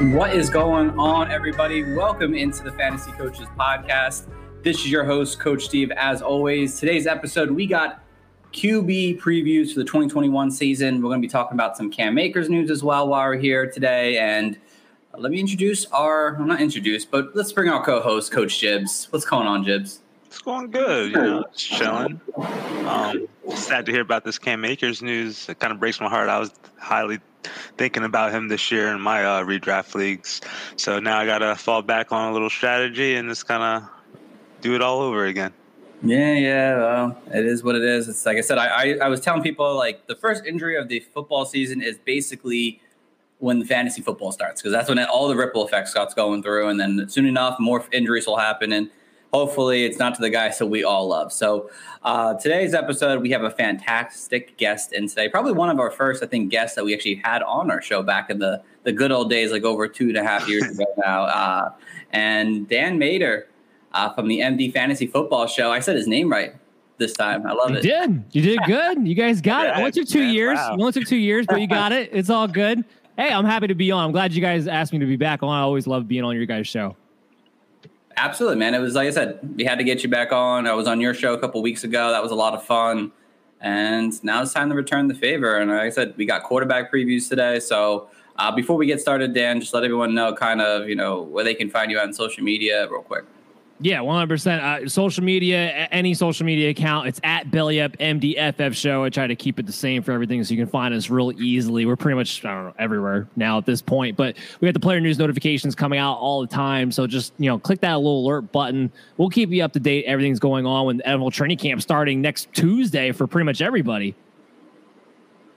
What is going on, everybody? Welcome into the Fantasy Coaches Podcast. This is your host, Coach Steve. As always, today's episode, we got QB previews for the 2021 season. We're going to be talking about some Cam Akers news as well while we're here today. And let me introduce our, well, not introduce, but let's bring our co host, Coach Jibs. What's going on, Jibs? It's going good, you know, just chilling. Um, sad to hear about this Cam Akers news. It kind of breaks my heart. I was highly thinking about him this year in my uh, redraft leagues. So now I got to fall back on a little strategy and just kind of do it all over again. Yeah, yeah. Well, it is what it is. It's like I said. I, I, I was telling people like the first injury of the football season is basically when the fantasy football starts because that's when all the ripple effects starts going through, and then soon enough, more injuries will happen, and hopefully, it's not to the guys that we all love. So uh, today's episode, we have a fantastic guest in today. Probably one of our first, I think, guests that we actually had on our show back in the the good old days, like over two and a half years ago now. Uh, and Dan Mader uh, from the MD Fantasy Football Show. I said his name right this time. I love You it. You did. You did good. You guys got it. It only took two Yeah, years. wow. It only took two years, but you got it. It's all good. Hey, I'm happy to be on. I'm glad you guys asked me to be back on. I always love being on your guys' show. Absolutely, man. It was like I said, we had to get you back on. I was on your show a couple weeks ago. That was a lot of fun. And now it's time to return the favor. And like I said, we got quarterback previews today. So uh, before we get started, Dan, just let everyone know kind of, you know, where they can find you on social media real quick. Yeah, 100%. Uh, social media, any social media account, it's at Belly Up MDFF Show. I try to keep it the same for everything so you can find us real easily. We're pretty much, I don't know, everywhere now at this point, but we got the player news notifications coming out all the time. So just, you know, click that little alert button. We'll keep you up to date. Everything's going on with NFL training camp starting next Tuesday for pretty much everybody.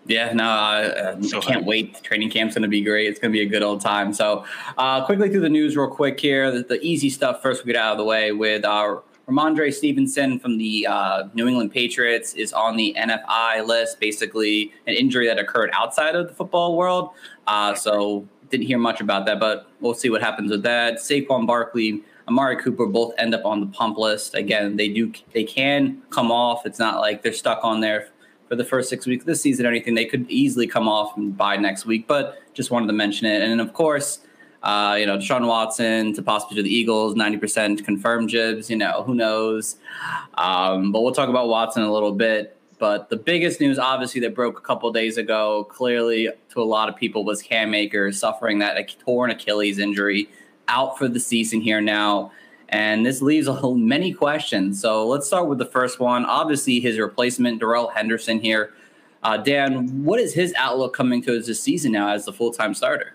Yeah, no, uh, So I can't hyped. wait. The training camp's going to be great. It's going to be a good old time. So, uh, quickly through the news, real quick here. The, the easy stuff first we get out of the way with our Rhamondre Stevenson from the uh, New England Patriots is on the NFI list. Basically, an injury that occurred outside of the football world. Uh, so, didn't hear much about that, but we'll see what happens with that. Saquon Barkley. Amari Cooper both end up on the PUP list. Again, they do they can come off. It's not like they're stuck on there for the first six weeks of the season or anything. They could easily come off and buy next week, but just wanted to mention it. And of course, uh, you know, Deshaun Watson to possibly to the Eagles, 90% confirmed jibs, you know, who knows. Um, but we'll talk about Watson a little bit. But the biggest news, obviously, that broke a couple days ago, clearly to a lot of people, was Cam Akers suffering that torn Achilles injury, out for the season here now. And this leaves a whole many questions. So let's start with the first one. Obviously, his replacement, Darrell Henderson here. Uh, Dan, what is his outlook coming to this season now as the full time starter?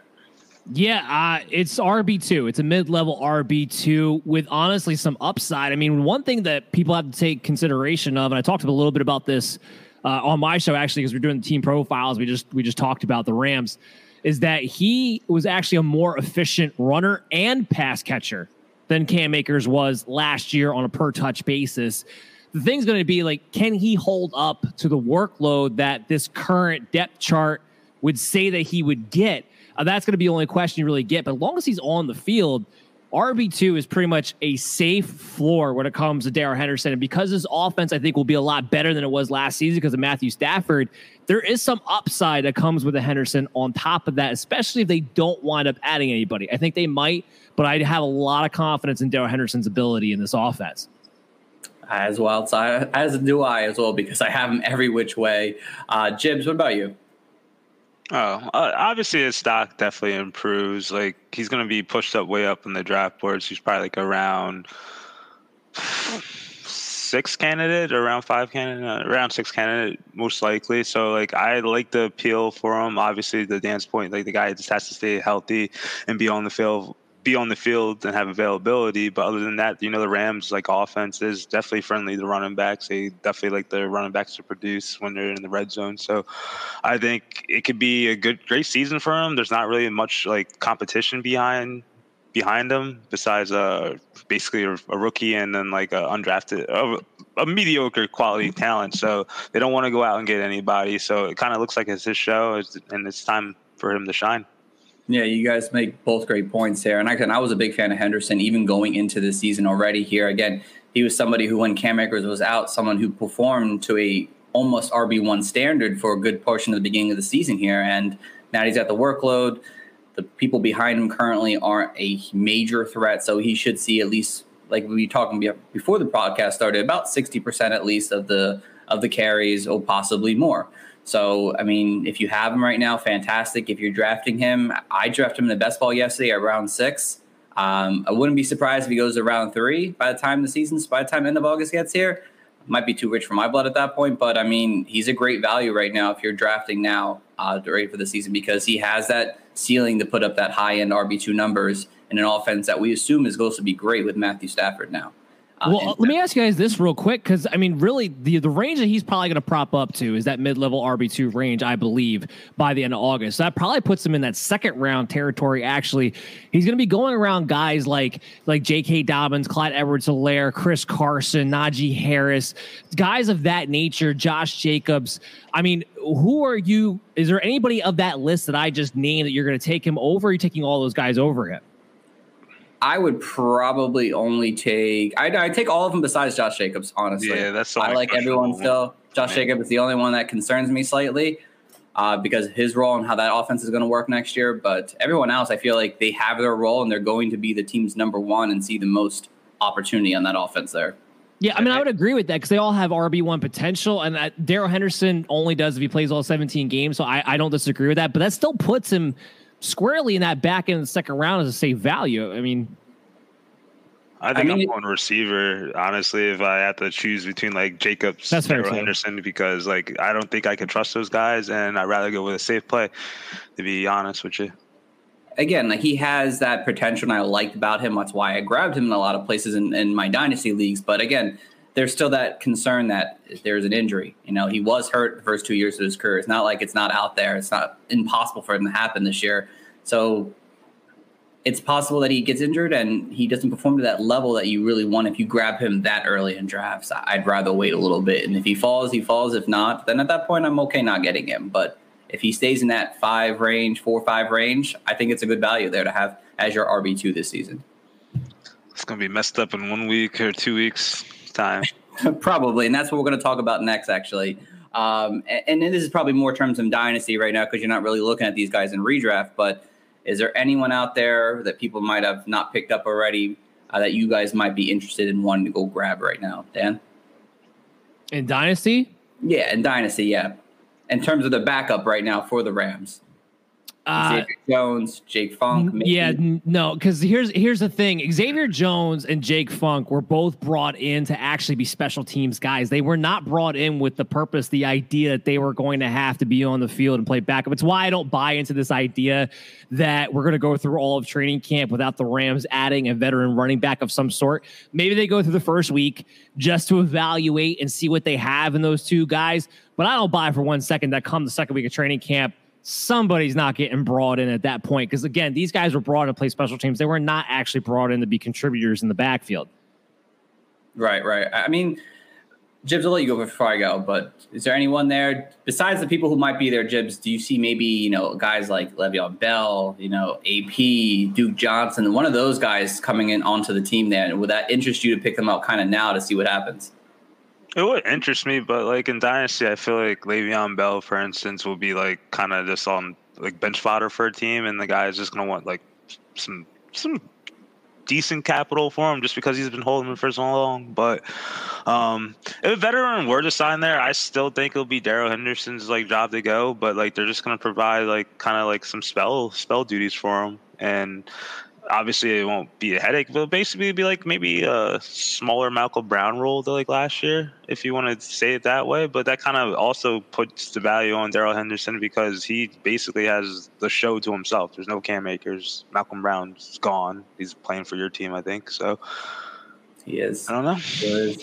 Yeah, uh, it's RB two. It's a mid level RB two with honestly some upside. I mean, one thing that people have to take consideration of, and I talked a little bit about this uh, on my show actually because we're doing the team profiles. We just we just talked about the Rams, is that he was actually a more efficient runner and pass catcher than Cam Akers was last year on a per touch basis. The thing's going to be like, can he hold up to the workload that this current depth chart would say that he would get? Uh, that's going to be the only question you really get. But as long as he's on the field, RB2 is pretty much a safe floor when it comes to Darrell Henderson. And because his offense, I think, will be a lot better than it was last season because of Matthew Stafford, there is some upside that comes with a Henderson on top of that, especially if they don't wind up adding anybody. I think they might, but I have a lot of confidence in Darrell Henderson's ability in this offense. As well, so I, as do I as well because I have him every which way. Uh, Jibs, what about you? Oh, uh, obviously his stock definitely improves. Like he's going to be pushed up way up in the draft boards. He's probably like around six candidate, around five candidate, uh, around six candidate, most likely. So like I like the appeal for him. Obviously, the dance point, like the guy just has to stay healthy and be on the field. Be on the field and have availability. But other than that, you know, the Rams like offense is definitely friendly to running backs. They definitely like their running backs to produce when they're in the red zone. So I think it could be a good, great season for them. There's not really much like competition behind behind them besides uh basically a, a rookie and then like a undrafted a, a mediocre quality talent so they don't want to go out and get anybody so it kind of looks like it's his show and it's time for him to shine yeah, you guys make both great points there. And I can I was a big fan of Henderson even going into the season already here. Again, he was somebody who when Cam Akers was out, someone who performed to a almost RB1 standard for a good portion of the beginning of the season here. And now he's got the workload. The people behind him currently aren't a major threat. So he should see at least like we were talking before the podcast started, about 60% at least of the of the carries, or possibly more. So, I mean, if you have him right now, fantastic. If you're drafting him, I drafted him in the best ball yesterday at round six. Um, I wouldn't be surprised if he goes to round three by the time the season's, by the time end of August gets here. Might be too rich for my blood at that point, but I mean, he's a great value right now if you're drafting now, uh, ready for the season because he has that ceiling to put up that high end RB2 numbers in an offense that we assume is going to be great with Matthew Stafford now. Uh, well, let me ask you guys this real quick because I mean, really, the the range that he's probably going to prop up to is that mid level RB two range, I believe, by the end of August. So that probably puts him in that second round territory. Actually, he's going to be going around guys like like J.K. Dobbins, Clyde Edwards-Helaire, Chris Carson, Najee Harris, guys of that nature, Josh Jacobs. I mean, who are you? Is there anybody of that list that I just named that you're going to take him over? Are you taking all those guys over him? I would probably only take I I take all of them besides Josh Jacobs. Honestly, yeah, that's I like everyone still. Josh Jacobs is the only one that concerns me slightly uh, because his role and how that offense is going to work next year. But everyone else, I feel like they have their role and they're going to be the team's number one and see the most opportunity on that offense there. Yeah, I mean, I would agree with that because they all have RB one potential, and Darrell Henderson only does if he plays all 17 games. So I, I don't disagree with that, but that still puts him squarely in that back end of the second round as a safe value. I mean, I think I am going receiver. Honestly, if I have to choose between like Jacobs and Henderson, because like I don't think I can trust those guys, and I'd rather go with a safe play. To be honest with you. Again, like he has that potential, and I liked about him. That's why I grabbed him in a lot of places in, in my dynasty leagues. But again, there's still that concern that there's an injury. You know, he was hurt the first two years of his career. It's not like it's not out there. It's not impossible for him to happen this year. So it's possible that he gets injured and he doesn't perform to that level that you really want if you grab him that early in drafts. I'd rather wait a little bit. And if he falls, he falls. If not, then at that point, I'm okay not getting him. But if he stays in that five range, four five range, I think it's a good value there to have as your RB2 this season. It's going to be messed up in one week or two weeks' time. probably. And that's what we're going to talk about next, actually. Um, and, and this is probably more terms of dynasty right now because you're not really looking at these guys in redraft. But is there anyone out there that people might have not picked up already uh, that you guys might be interested in wanting to go grab right now, Dan? In dynasty? Yeah, in dynasty, yeah. In terms of the backup right now for the Rams. Uh, Xavier Jones, Jake Funk. Maybe. Yeah, no, because here's here's the thing: Xavier Jones and Jake Funk were both brought in to actually be special teams guys. They were not brought in with the purpose, the idea that they were going to have to be on the field and play backup. It's why I don't buy into this idea that we're going to go through all of training camp without the Rams adding a veteran running back of some sort. Maybe they go through the first week just to evaluate and see what they have in those two guys. But I don't buy for one second that come the second week of training camp somebody's not getting brought in at that point. Because again, these guys were brought in to play special teams. They were not actually brought in to be contributors in the backfield. Right, right. I mean, Jibs, I'll let you go before I go. But is there anyone there besides the people who might be there, Jibs? Do you see maybe you know guys like Le'Veon Bell, you know AP, Duke Johnson, one of those guys coming in onto the team there? Would that interest you to pick them out kind of now to see what happens? It would interest me, but like in Dynasty, I feel like Le'Veon Bell, for instance, will be like kind of just on like bench fodder for a team, and the guy is just gonna want like some some decent capital for him just because he's been holding him for so long. But um, if a veteran were to sign there, I still think it'll be Darrell Henderson's like job to go. But like they're just gonna provide like kind of like some spell spell duties for him, and obviously it won't be a headache, but basically be like maybe a smaller Malcolm Brown role like last year, if you want to say it that way. But that kind of also puts the value on Darrell Henderson because he basically has the show to himself. There's no Cam Akers. Malcolm Brown's gone. He's playing for your team, I think. So he is. I don't know.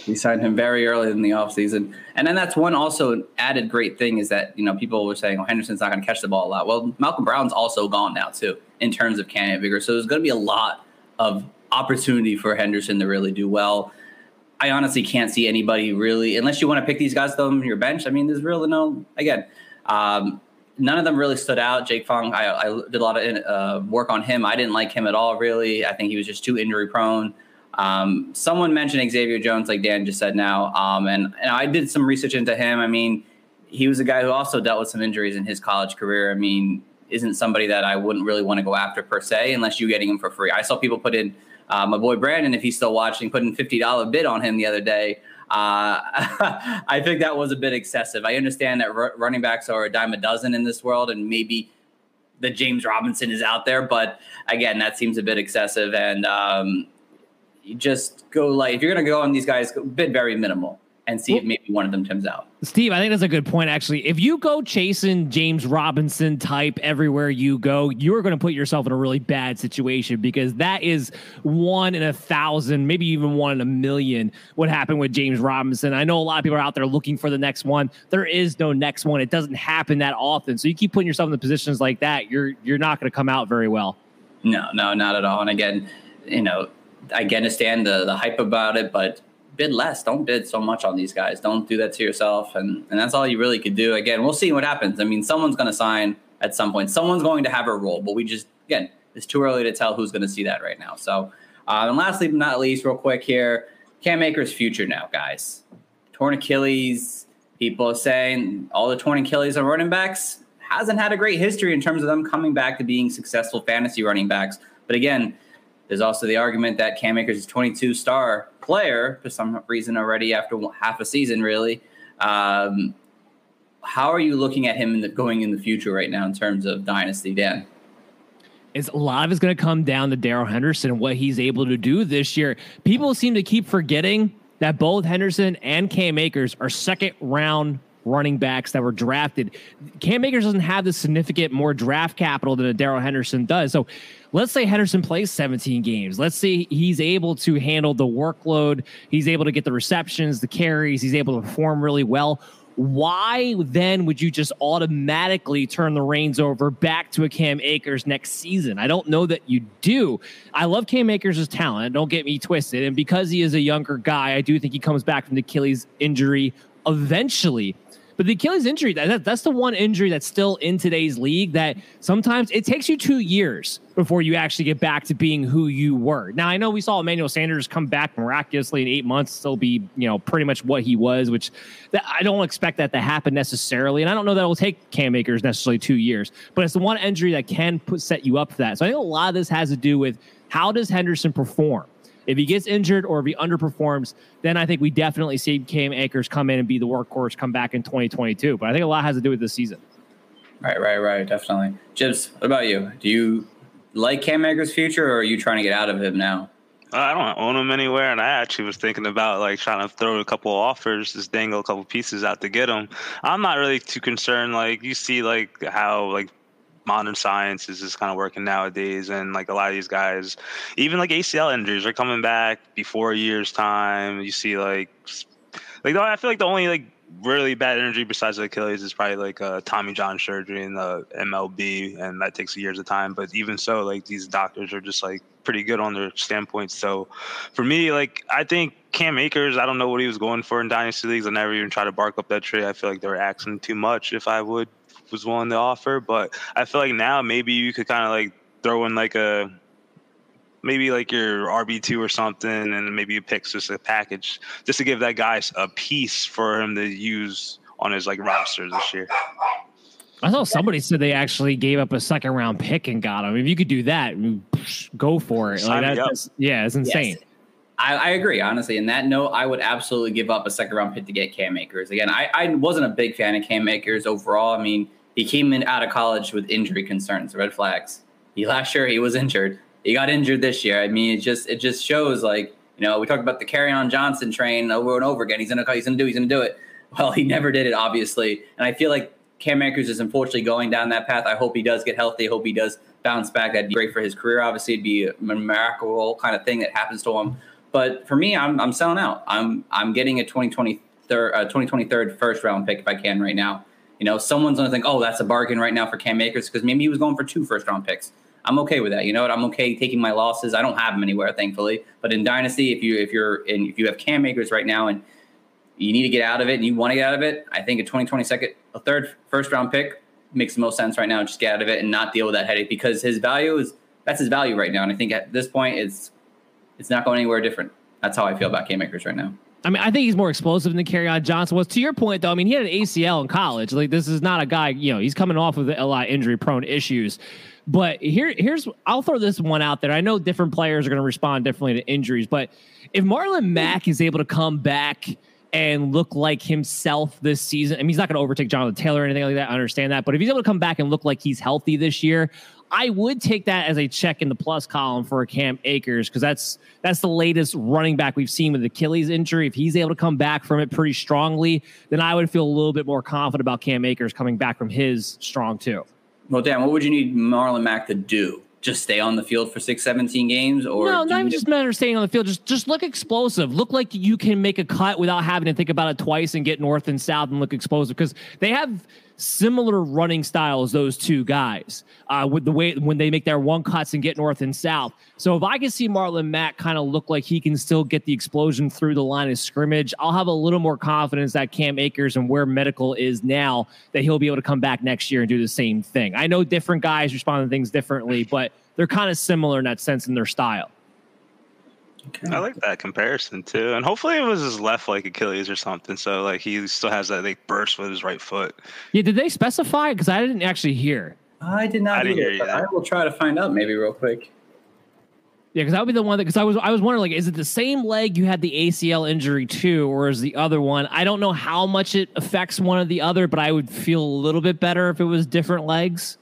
We signed him very early in the offseason. And then that's one also added great thing is that, you know, people were saying, oh, Henderson's not going to catch the ball a lot. Well, Malcolm Brown's also gone now, too, in terms of candidate vigor. So there's going to be a lot of opportunity for Henderson to really do well. I honestly can't see anybody really, unless you want to pick these guys on your bench. I mean, there's really no, again, um, none of them really stood out. Jake Funk, I, I did a lot of uh, work on him. I didn't like him at all, really. I think he was just too injury prone. Um, someone mentioned Xavier Jones, like Dan just said now, um, and and I did some research into him. I mean, he was a guy who also dealt with some injuries in his college career. I mean, isn't somebody that I wouldn't really want to go after per se, unless you're getting him for free. I saw people put in uh, my boy Brandon, if he's still watching, put in fifty dollar bid on him the other day. Uh, I think that was a bit excessive. I understand that r- running backs are a dime a dozen in this world, and maybe the James Robinson is out there, but again, that seems a bit excessive. And um, just go like if you're going to go on these guys, bid very minimal and see well, if maybe one of them comes out. Steve, I think that's a good point. Actually, if you go chasing James Robinson type everywhere you go, you are going to put yourself in a really bad situation because that is one in a thousand, maybe even one in a million. What happened with James Robinson? I know a lot of people are out there looking for the next one. There is no next one. It doesn't happen that often. So you keep putting yourself in the positions like that, you're you're not going to come out very well. No, no, not at all. And again, you know, I understand the the hype about it, but bid less. Don't bid so much on these guys. Don't do that to yourself, and and that's all you really could do. Again, we'll see what happens. I mean, someone's going to sign at some point. Someone's going to have a role, but we just again, it's too early to tell who's going to see that right now. So, uh, and lastly but not least, real quick here, Cam Akers' future now, guys. Torn Achilles. People are saying all the torn Achilles are running backs hasn't had a great history in terms of them coming back to being successful fantasy running backs. But again, there's also the argument that Cam Akers is 22 star player for some reason already after half a season, really. Um, how are you looking at him in the, going in the future right now in terms of dynasty, Dan? Is a lot of it's going to come down to Darrell Henderson and what he's able to do this year. People seem to keep forgetting that both Henderson and Cam Akers are second round running backs that were drafted. Cam Akers doesn't have the significant more draft capital than a Darrell Henderson does. So let's say Henderson plays 17 games. Let's say he's able to handle the workload. He's able to get the receptions, the carries. He's able to perform really well. Why then would you just automatically turn the reins over back to a Cam Akers next season? I don't know that you do. I love Cam Akers' talent. Don't get me twisted. And because he is a younger guy, I do think he comes back from the Achilles injury eventually. But the Achilles injury, that, that's the one injury that's still in today's league that sometimes it takes you two years before you actually get back to being who you were. Now, I know we saw Emmanuel Sanders come back miraculously in eight months, still be, you know, pretty much what he was, which I don't expect that to happen necessarily. And I don't know that it will take Cam Akers necessarily two years, but it's the one injury that can put, set you up for that. So I think a lot of this has to do with how does Henderson perform? If he gets injured or if he underperforms, then I think we definitely see Cam Akers come in and be the workhorse come back in 2022. But I think a lot has to do with this season. Right, right, right. Definitely. Jibs, what about you? Do you like Cam Akers' future or are you trying to get out of him now? Uh, I don't own him anywhere, and I actually was thinking about like trying to throw a couple offers, just dangle a couple pieces out to get him. I'm not really too concerned. Like you see, like how like modern science is just kind of working nowadays and like a lot of these guys even like acl injuries are coming back before a year's time. You see like like i feel like the only like really bad injury besides the achilles is probably like a tommy john surgery in the mlb and that takes years of time but even so like these doctors are just like pretty good on their standpoint. So for me like i think cam akers i don't know what he was going for in dynasty leagues. I never even tried to bark up that tree i feel like they were asking too much if i would was willing to offer. But I feel like now maybe you could kind of like throw in like a maybe like your RB two or something, and maybe you pick just a package just to give that guy a piece for him to use on his like roster this year. I saw somebody said they actually gave up a second round pick and got him. If you could do that, go for it. Like that, that's, yeah, it's insane. Yes. I, I, agree, honestly. In that note, I would absolutely give up a second round pick to get Cam Akers. Again, I, I wasn't a big fan of Cam Akers overall. I mean, he came in out of college with injury concerns, red flags. He last year he was injured. he got injured this year. I mean, it just it just shows like you know we talked about the Kerryon Johnson train over and over again. He's gonna he's gonna do he's gonna do it. Well, he never did it, obviously, and I feel like Cam Akers is unfortunately going down that path. I hope he does get healthy. I hope he does bounce back. That'd be great for his career. Obviously, it'd be a miracle kind of thing that happens to him. But for me, I'm I'm selling out. I'm I'm getting a 2023 uh, 2023 first round pick if I can right now. You know, someone's gonna think, oh, that's a bargain right now for Cam Akers because maybe he was going for two first round picks. I'm okay with that. You know what? I'm okay taking my losses. I don't have them anywhere, thankfully. But in Dynasty, if you if you're in if you have Cam Akers right now and you need to get out of it and you want to get out of it, I think a 2020 second, a third first round pick makes the most sense right now. Just get out of it and not deal with that headache because his value is that's his value right now. And I think at this point, it's it's not going anywhere different. That's how I feel about Cam Akers right now. I mean, I think he's more explosive than Kerryon Johnson was. To your point, though, I mean, he had an ACL in college. Like, this is not a guy, you know, he's coming off of a lot of injury prone issues. But here, here's I'll throw this one out there. I know different players are going to respond differently to injuries, but if Marlon Mack is able to come back and look like himself this season, I mean, he's not going to overtake Jonathan Taylor or anything like that. I understand that, but if he's able to come back and look like he's healthy this year, I would take that as a check in the plus column for Cam Akers because that's that's the latest running back we've seen with Achilles injury. If he's able to come back from it pretty strongly, then I would feel a little bit more confident about Cam Akers coming back from his strong too. Well, Dan, what would you need Marlon Mack to do? Just stay on the field for six, 17 games, or no, not even just matter staying on the field. Just just look explosive. Look like you can make a cut without having to think about it twice and get north and south and look explosive because they have similar running styles, those two guys, uh, with the way when they make their one cuts and get north and south. So if I can see Marlon Mack kind of look like he can still get the explosion through the line of scrimmage, I'll have a little more confidence that Cam Akers and where medical is now that he'll be able to come back next year and do the same thing. I know different guys respond to things differently, but they're kind of similar in that sense in their style. Okay. I like that comparison too, and hopefully it was his left like Achilles or something. So like he still has that like burst with his right foot. Yeah, did they specify? Because I didn't actually hear. I did not I hear you. I will try to find out maybe real quick. Yeah, because that would be the one that because I was I was wondering like, is it the same leg you had the ACL injury to, or is the other one? I don't know how much it affects one or the other, but I would feel a little bit better if it was different legs.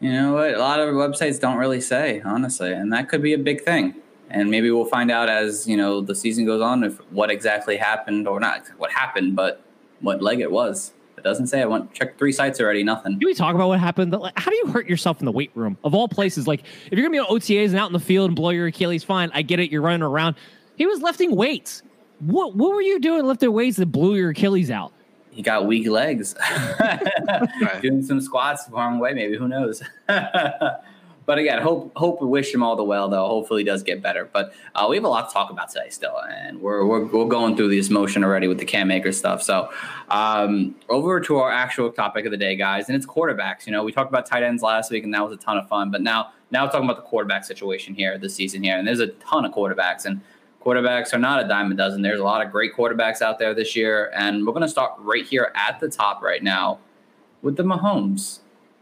You know what? A lot of websites don't really say honestly, and that could be a big thing and maybe we'll find out as you know the season goes on if what exactly happened or not what happened, but what leg it was. It doesn't say. I went checked three sites already. Nothing. Can we talk about what happened? How do you hurt yourself in the weight room of all places? Like if you're gonna be on OTAs and out in the field and blow your Achilles, fine. I get it. You're running around. He was lifting weights. What what were you doing lifting weights that blew your Achilles out? He got weak legs. Doing some squats the wrong way, maybe. Who knows? but again, hope hope we wish him all the well though. Hopefully, he does get better. But uh, we have a lot to talk about today still, and we're we're, we're going through this motion already with the Cam Akers stuff. So um, over to our actual topic of the day, guys, and it's quarterbacks. You know, we talked about tight ends last week, and that was a ton of fun. But now now we're talking about the quarterback situation here this season here, and there's a ton of quarterbacks and. Quarterbacks are not a dime a dozen. There's a lot of great quarterbacks out there this year, and we're going to start right here at the top right now with the Mahomes,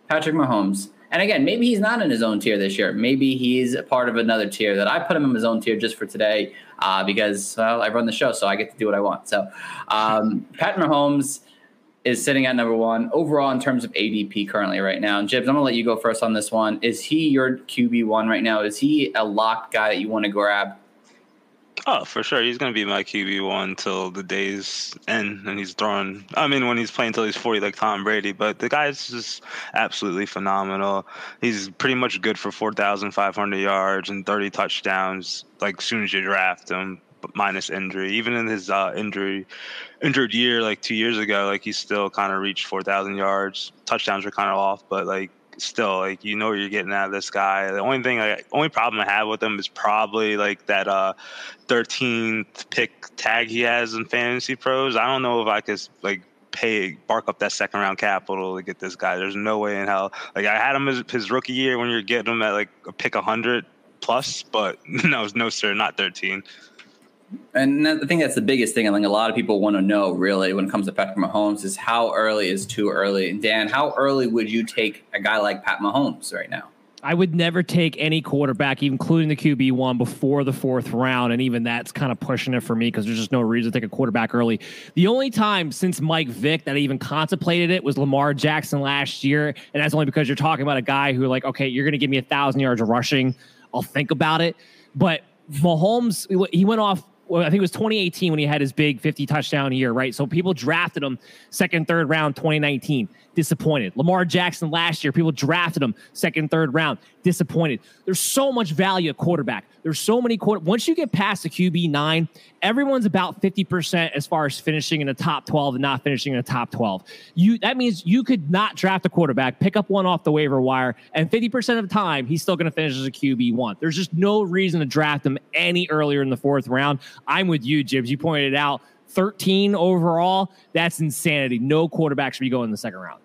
Patrick Mahomes. And again, maybe he's not in his own tier this year. Maybe he's a part of another tier that I put him in his own tier just for today uh, because well, I run the show, so I get to do what I want. So, um, Pat Mahomes is sitting at number one overall in terms of ADP currently right now. And Jibs, I'm gonna let you go first on this one. Is he your QB one right now? Is he a locked guy that you want to grab? Oh, for sure. He's going to be my QB one till the days end, and he's throwing. I mean, when he's playing till he's forty, like Tom Brady. But the guy's just absolutely phenomenal. He's pretty much good for four thousand five hundred yards and thirty touchdowns. Like as soon as you draft him, minus injury. Even in his uh, injury injured year, like two years ago, like he still kind of reached four thousand yards. Touchdowns were kind of off, but like still like you know what you're getting out of this guy. The only thing, like, only problem I have with him is probably like that uh 13th pick tag he has in fantasy pros. I don't know if I could like pay bark up that second round capital to get this guy. There's no way in hell. Like I had him as his rookie year when you're getting him at like a pick 100 plus, but no, no sir, not 13. And I think that's the biggest thing. I think a lot of people want to know, really, when it comes to Patrick Mahomes, is how early is too early. Dan, how early would you take a guy like Pat Mahomes right now? I would never take any quarterback, including the QB one, before the fourth round, and even that's kind of pushing it for me because there's just no reason to take a quarterback early. The only time since Mike Vick that I even contemplated it was Lamar Jackson last year, and that's only because you're talking about a guy who, like, okay, you're going to give me a thousand yards rushing, I'll think about it. But Mahomes, he went off well, I think it was 2018 when he had his big 50 touchdown year, right? So people drafted him second, third round, 2019 disappointed. Lamar Jackson last year, people drafted him second, third round, disappointed. There's so much value at quarterback. There's so many quarter. Once you get past the QB nine, everyone's about 50% as far as finishing in the top 12 and not finishing in the top 12. You that means you could not draft a quarterback, pick up one off the waiver wire, and 50% of the time he's still going to finish as a QB one. There's just no reason to draft him any earlier in the fourth round. I'm with you, Jibs. You pointed out. 13 overall, that's insanity. No quarterback should be going in the second round.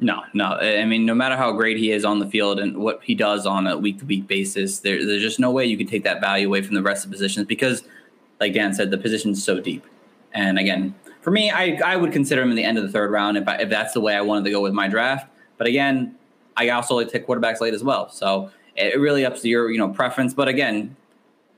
No, no. I mean, no matter how great he is on the field and what he does on a week to week basis, there, there's just no way you can take that value away from the rest of the positions because, like Dan said, the position's so deep. And again, for me, I, I would consider him in the end of the third round if, I, if that's the way I wanted to go with my draft. But again, I also like to take quarterbacks late as well. So it really up to your you know preference. But again,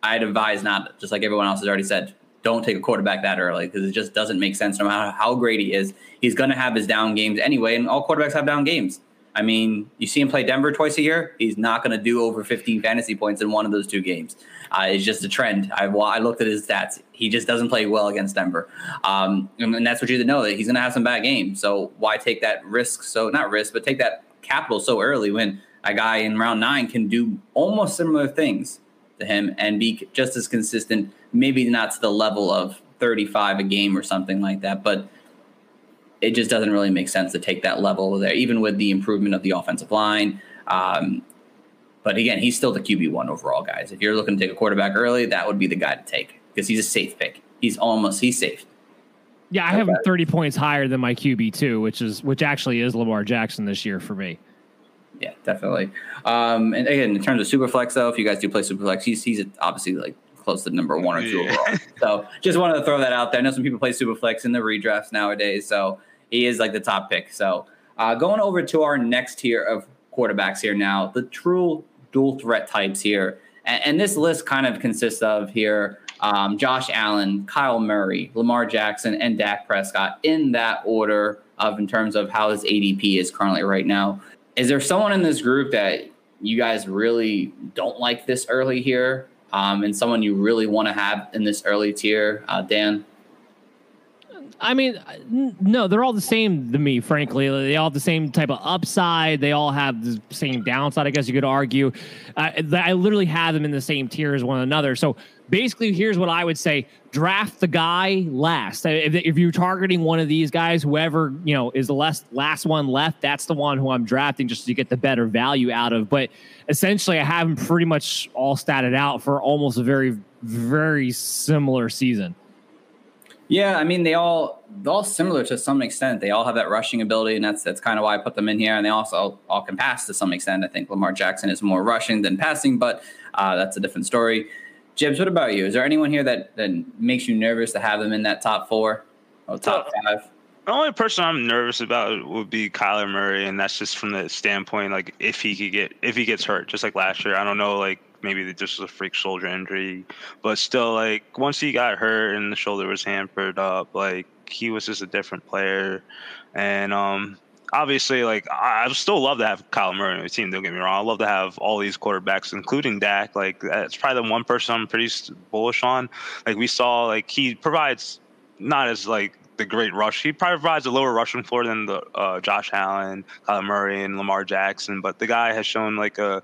I'd advise not, just like everyone else has already said, don't take a quarterback that early because it just doesn't make sense no matter how great he is. He's going to have his down games anyway, and all quarterbacks have down games. I mean, you see him play Denver twice a year. He's not going to do over 15 fantasy points in one of those two games. Uh, it's just a trend. I, I looked at his stats. He just doesn't play well against Denver, um, and that's what you need to know that he's going to have some bad games. So why take that risk? So not risk, but take that capital so early when a guy in round nine can do almost similar things to him and be just as consistent maybe not to the level of 35 a game or something like that, but it just doesn't really make sense to take that level there, even with the improvement of the offensive line. Um, but again, he's still the QB one overall, guys. If you're looking to take a quarterback early, that would be the guy to take because he's a safe pick. He's almost he's safe. Yeah, I have him 30 points higher than my QB two, which is which actually is Lamar Jackson this year for me. Yeah, definitely. Um, and again, in terms of Superflex, though, if you guys do play Superflex, he's he's obviously like close to number one or two yeah. overall. So just wanted to throw that out there. I know some people play Superflex in the redrafts nowadays, so he is like the top pick. So uh, going over to our next tier of quarterbacks here now, the true dual threat types here, and, and this list kind of consists of here. Um, Josh Allen, Kyler Murray, Lamar Jackson, and Dak Prescott in that order of in terms of how his ADP is currently right now. Is there someone in this group that you guys really don't like this early here? Um, and someone you really want to have in this early tier, uh, Dan? I mean, no, they're all the same to me, frankly. They all have the same type of upside. They all have the same downside, I guess you could argue. Uh, I literally have them in the same tier as one another. So basically, here's what I would say draft the guy last. If, if, you're targeting one of these guys, whoever, you know, is the last, last one left, that's the one who I'm drafting just to get the better value out of. But essentially, I have them pretty much all statted out for almost a very, very similar season. Yeah, I mean they all they're all similar to some extent. They all have that rushing ability, and that's that's kind of why I put them in here. And they also all can pass to some extent. I think Lamar Jackson is more rushing than passing, but uh, that's a different story. Jibs, what about you? Is there anyone here that, that makes you nervous to have them in that top four or top five? The only person I'm nervous about would be Kyler Murray, and that's just from the standpoint like if he could get if he gets hurt, just like last year. I don't know like maybe just was a freak shoulder injury, but still, like once he got hurt and the shoulder was hampered up, like he was just a different player, and um, obviously, like I, I still love to have Kyler Murray on the team. Don't get me wrong, I love to have all these quarterbacks, including Dak. Like that's probably the one person I'm pretty bullish on. Like we saw, like he provides not as like the great rush. He probably provides a lower rushing floor than the uh, Josh Allen, Kyler Murray, and Lamar Jackson. But the guy has shown like a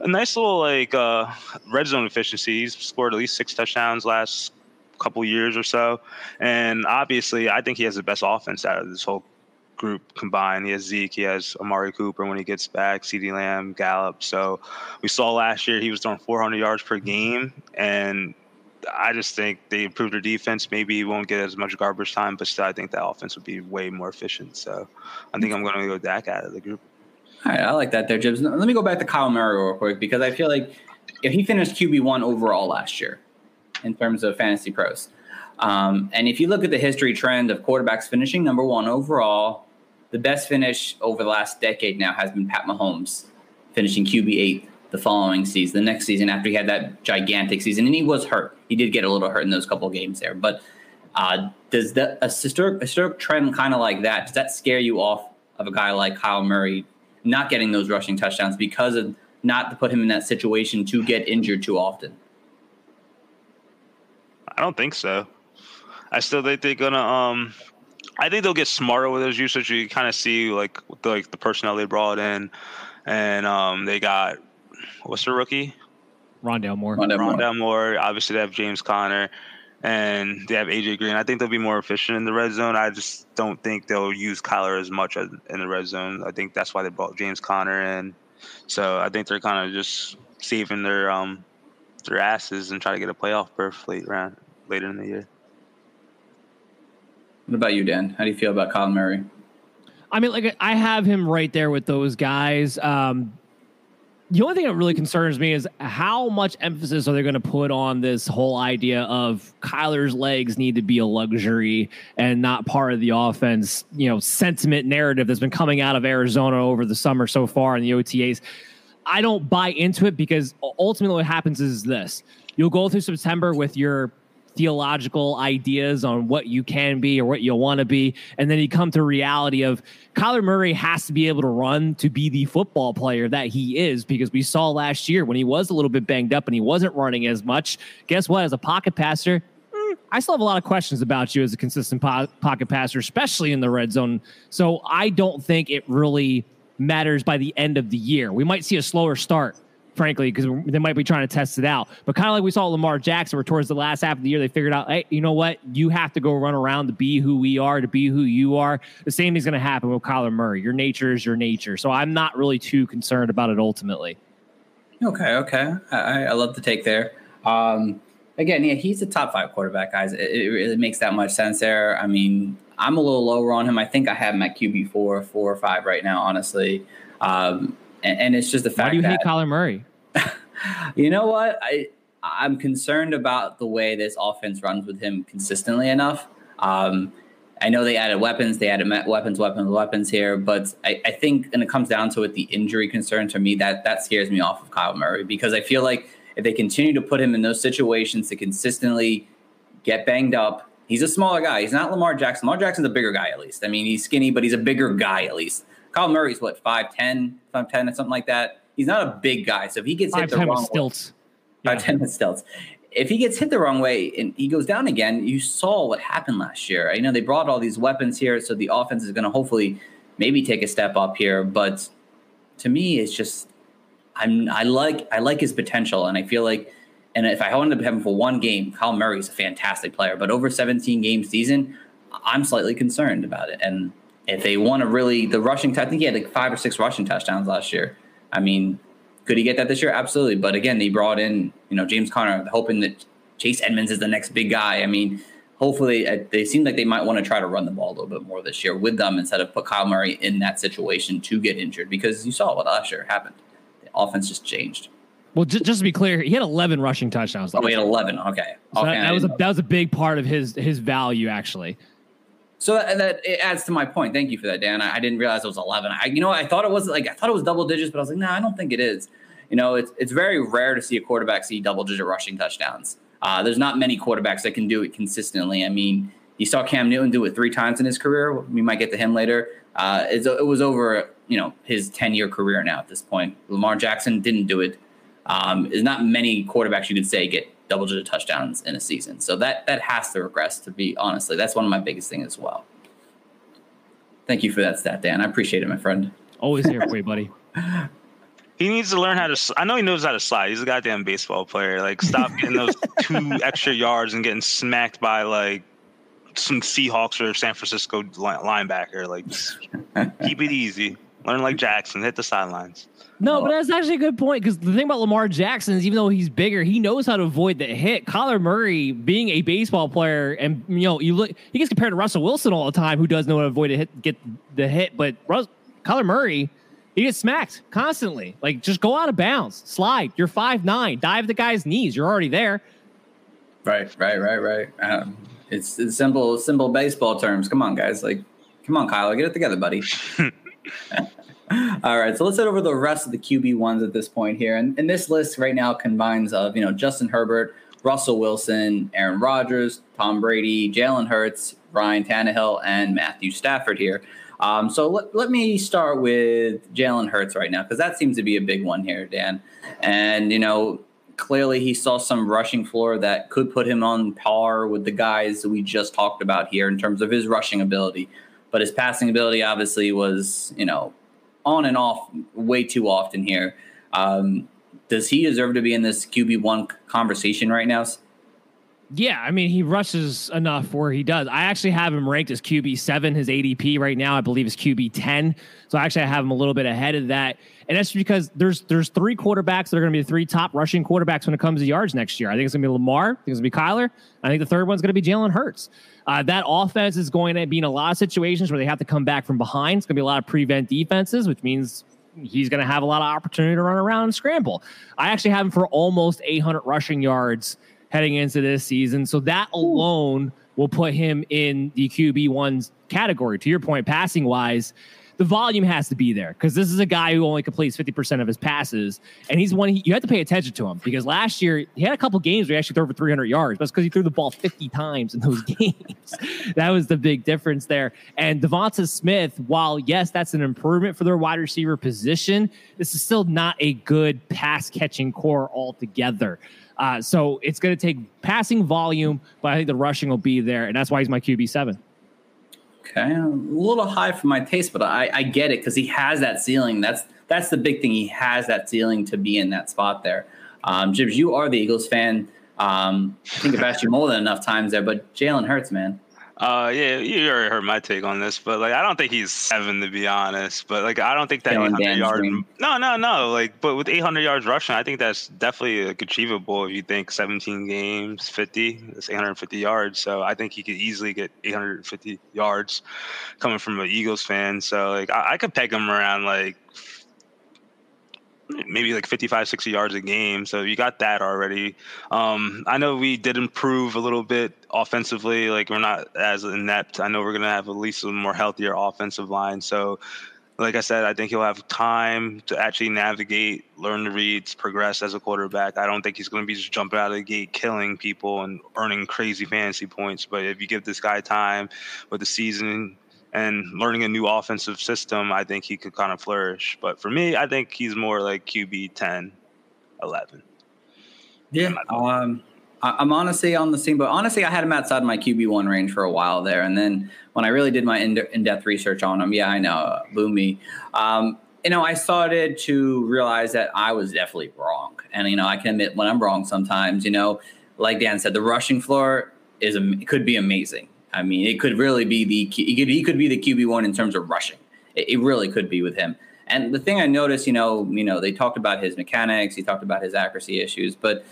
a nice little like uh, red zone efficiency. He's scored at least six touchdowns last couple years or so, and obviously, I think he has the best offense out of this whole group combined. He has Zeke, he has Amari Cooper when he gets back, CeeDee Lamb, Gallup. So we saw last year he was throwing 400 yards per game, and I just think they improved their defense. Maybe he won't get as much garbage time, but still, I think that offense would be way more efficient. So I think I'm going to go Dak out of the group. All right, I like that there, Jibs. Let me go back to Kyler Murray real quick because I feel like if he finished QB one overall last year in terms of fantasy pros, um, and if you look at the history trend of quarterbacks finishing number one overall, the best finish over the last decade now has been Pat Mahomes finishing QB eight the following season, the next season after he had that gigantic season, and he was hurt. He did get a little hurt in those couple games there, but uh, does that a historic, historic trend kind of like that? Does that scare you off of a guy like Kyler Murray not getting those rushing touchdowns because of not to put him in that situation to get injured too often? I don't think so. I still think they're gonna. Um, I think they'll get smarter with those usage. You kind of see like the, like the personnel they brought in, and um, they got what's the rookie? Rondale Moore. Rondale Moore. Rondale Moore. Obviously, they have James Conner, and they have AJ Green. I think they'll be more efficient in the red zone. I just don't think they'll use Kyler as much as in the red zone. I think that's why they brought James Conner in. So I think they're kind of just saving their um their asses and try to get a playoff berth late round later in the year. What about you, Dan? How do you feel about Kyler Murray? I mean, like I have him right there with those guys. Um, the only thing that really concerns me is how much emphasis are they going to put on this whole idea of Kyler's legs need to be a luxury and not part of the offense, you know, sentiment narrative that's been coming out of Arizona over the summer so far in the OTAs. I don't buy into it because ultimately what happens is this. You'll go through September with your theological ideas on what you can be or what you want to be. And then you come to reality of Kyler Murray has to be able to run to be the football player that he is because we saw last year when he was a little bit banged up and he wasn't running as much. Guess what? As a pocket passer, mm, I still have a lot of questions about you as a consistent po- pocket passer, especially in the red zone. So I don't think it really matters by the end of the year. We might see a slower start frankly, because they might be trying to test it out. But kind of like we saw Lamar Jackson, where towards the last half of the year, they figured out, hey, you know what? You have to go run around to be who we are, to be who you are. The same is going to happen with Kyler Murray. Your nature is your nature. So I'm not really too concerned about it ultimately. Okay, okay. I, I love the take there. Um, again, yeah, he's a top five quarterback, guys. It, it really makes that much sense there. I mean, I'm a little lower on him. I think I have him at QB four, four or five right now, honestly. Um, and, and, it's just the fact. Why do you that, hate Kyler Murray? you know what? I I'm concerned about the way this offense runs with him consistently enough. Um, I know they added weapons, they added weapons, weapons, weapons here, but I, I think, and it comes down to it, the injury concern to me that that scares me off of Kyler Murray because I feel like if they continue to put him in those situations to consistently get banged up, he's a smaller guy. He's not Lamar Jackson. Lamar Jackson's a bigger guy at least. I mean, he's skinny, but he's a bigger guy at least. Kyler Murray's what 5'10", 5'10", or something like that he's not a big guy. So if he gets hit the wrong stilts. way, five ten with stilts. If he gets hit the wrong way and he goes down again, you saw what happened last year. I know they brought all these weapons here, so the offense is going to hopefully maybe take a step up here. But to me, it's just I'm I like I like his potential, and I feel like. And if I to have him for one game, Kyler Murray's a fantastic player. But over 17 game season, I'm slightly concerned about it. And if they want to really, the rushing, I think he had like five or six rushing touchdowns last year. I mean, could he get that this year? Absolutely. But again, they brought in, you know, James Conner, hoping that Chase Edmonds is the next big guy. I mean, hopefully uh, they seem like they might want to try to run the ball a little bit more this year with them instead of put Kyler Murray in that situation to get injured because you saw what last year happened. The offense just changed. Well, just, just to be clear, he had 11 rushing touchdowns. Oh, he had 11. Okay. So okay. That, that was a, that was a big part of his his value actually. So that, that, it adds to my point. Thank you for that, Dan. I, I didn't realize it was 11. I, you know, I thought it was like I thought it was double digits, but I was like, no, nah, I don't think it is. You know, it's it's very rare to see a quarterback see double digit rushing touchdowns. Uh, there's not many quarterbacks that can do it consistently. I mean, you saw Cam Newton do it three times in his career. We might get to him later. Uh, it was over, you know, his 10 year career now at this point. Lamar Jackson didn't do it. Um, there's not many quarterbacks you could say get double digit touchdowns in a season. So that that has to regress. To be honestly, that's one of my biggest things as well. Thank you for that stat, Dan. I appreciate it, my friend. Always here for you, buddy. He needs to learn how to. I know he knows how to slide. He's a goddamn baseball player. Like, stop getting those two extra yards and getting smacked by like some Seahawks or San Francisco linebacker. Like, keep it easy. Learn like Jackson. Hit the sidelines. No, but that's actually a good point because the thing about Lamar Jackson is even though he's bigger, he knows how to avoid the hit. Kyler Murray, being a baseball player, and you know, you look, he gets compared to Russell Wilson all the time, who does know how to avoid a hit, get the hit. But Russ, Kyler Murray, he gets smacked constantly. Like, just go out of bounds, slide. You're five nine, dive the guy's knees. You're already there. Right, right, right, right. Um, it's, it's simple, simple baseball terms. Come on, guys. Like, come on, Kyler, get it together, buddy. All right, so let's head over the rest of the QB ones at this point here, and, and this list right now combines of you know Justin Herbert, Russell Wilson, Aaron Rodgers, Tom Brady, Jalen Hurts, Ryan Tannehill, and Matthew Stafford here. Um, so let, let me start with Jalen Hurts right now because that seems to be a big one here, Dan. And you know, clearly he saw some rushing floor that could put him on par with the guys that we just talked about here in terms of his rushing ability. But his passing ability obviously was, you know, on and off way too often here. Um, does he deserve to be in this QB one conversation right now? Yeah, I mean, he rushes enough where he does. I actually have him ranked as QB seven. His ADP right now, I believe, is QB ten. So actually, I have him a little bit ahead of that, and that's because there's there's three quarterbacks that are going to be the three top rushing quarterbacks when it comes to yards next year. I think it's going to be Lamar. I think it's going to be Kyler. I think the third one's going to be Jalen Hurts. Uh, that offense is going to be in a lot of situations where they have to come back from behind. It's going to be a lot of prevent defenses, which means he's going to have a lot of opportunity to run around and scramble. I actually have him for almost 800 rushing yards heading into this season. So that alone will put him in the QB ones category. To your point, passing wise, the volume has to be there because this is a guy who only completes 50% of his passes. And he's one, he, you have to pay attention to him because last year he had a couple games where he actually threw over 300 yards. But it's because he threw the ball 50 times in those games. that was the big difference there. And Devonta Smith, while yes, that's an improvement for their wide receiver position, this is still not a good pass catching core altogether. Uh, so it's going to take passing volume, but I think the rushing will be there, and that's why he's my QB seven. Okay, a little high for my taste, but I, I get it because he has that ceiling. That's that's the big thing. He has that ceiling to be in that spot there. Um, Jibs, you are the Eagles fan. Um, I think I've asked you more than enough times there, but Jalen Hurts, man. Uh, yeah, you already heard my take on this, but like, I don't think he's seven to be honest. But like, I don't think that 800 yards. No, no, no. Like, but with 800 yards rushing, I think that's definitely like achievable if you think 17 games, 50. That's 850 yards. So I think he could easily get 850 yards coming from an Eagles fan. So like, I, I could peg him around like maybe like 55 60 yards a game so you got that already. Um, i know we did improve a little bit offensively like we're not as inept. I know we're going to have at least a more healthier offensive line so like i said i think he'll have time to actually navigate learn to read progress as a quarterback. I don't think he's going to be just jumping out of the gate killing people and earning crazy fantasy points but if you give this guy time with the season and learning a new offensive system, I think he could kind of flourish. But for me, I think he's more like QB 10, 11. Yeah. Um, I'm honestly on the same, but honestly, I had him outside my QB one range for a while there, and then when I really did my in depth research on him, yeah, I know, boo me. Um, you know, I started to realize that I was definitely wrong, and you know, I can admit when I'm wrong sometimes. You know, like Dan said, the rushing floor is could be amazing. I mean, it could really be the he could, he could be the QB one in terms of rushing. It, it, really could be with him. And the thing I noticed, you know, you know, they talked about his mechanics, he talked about his accuracy issues, but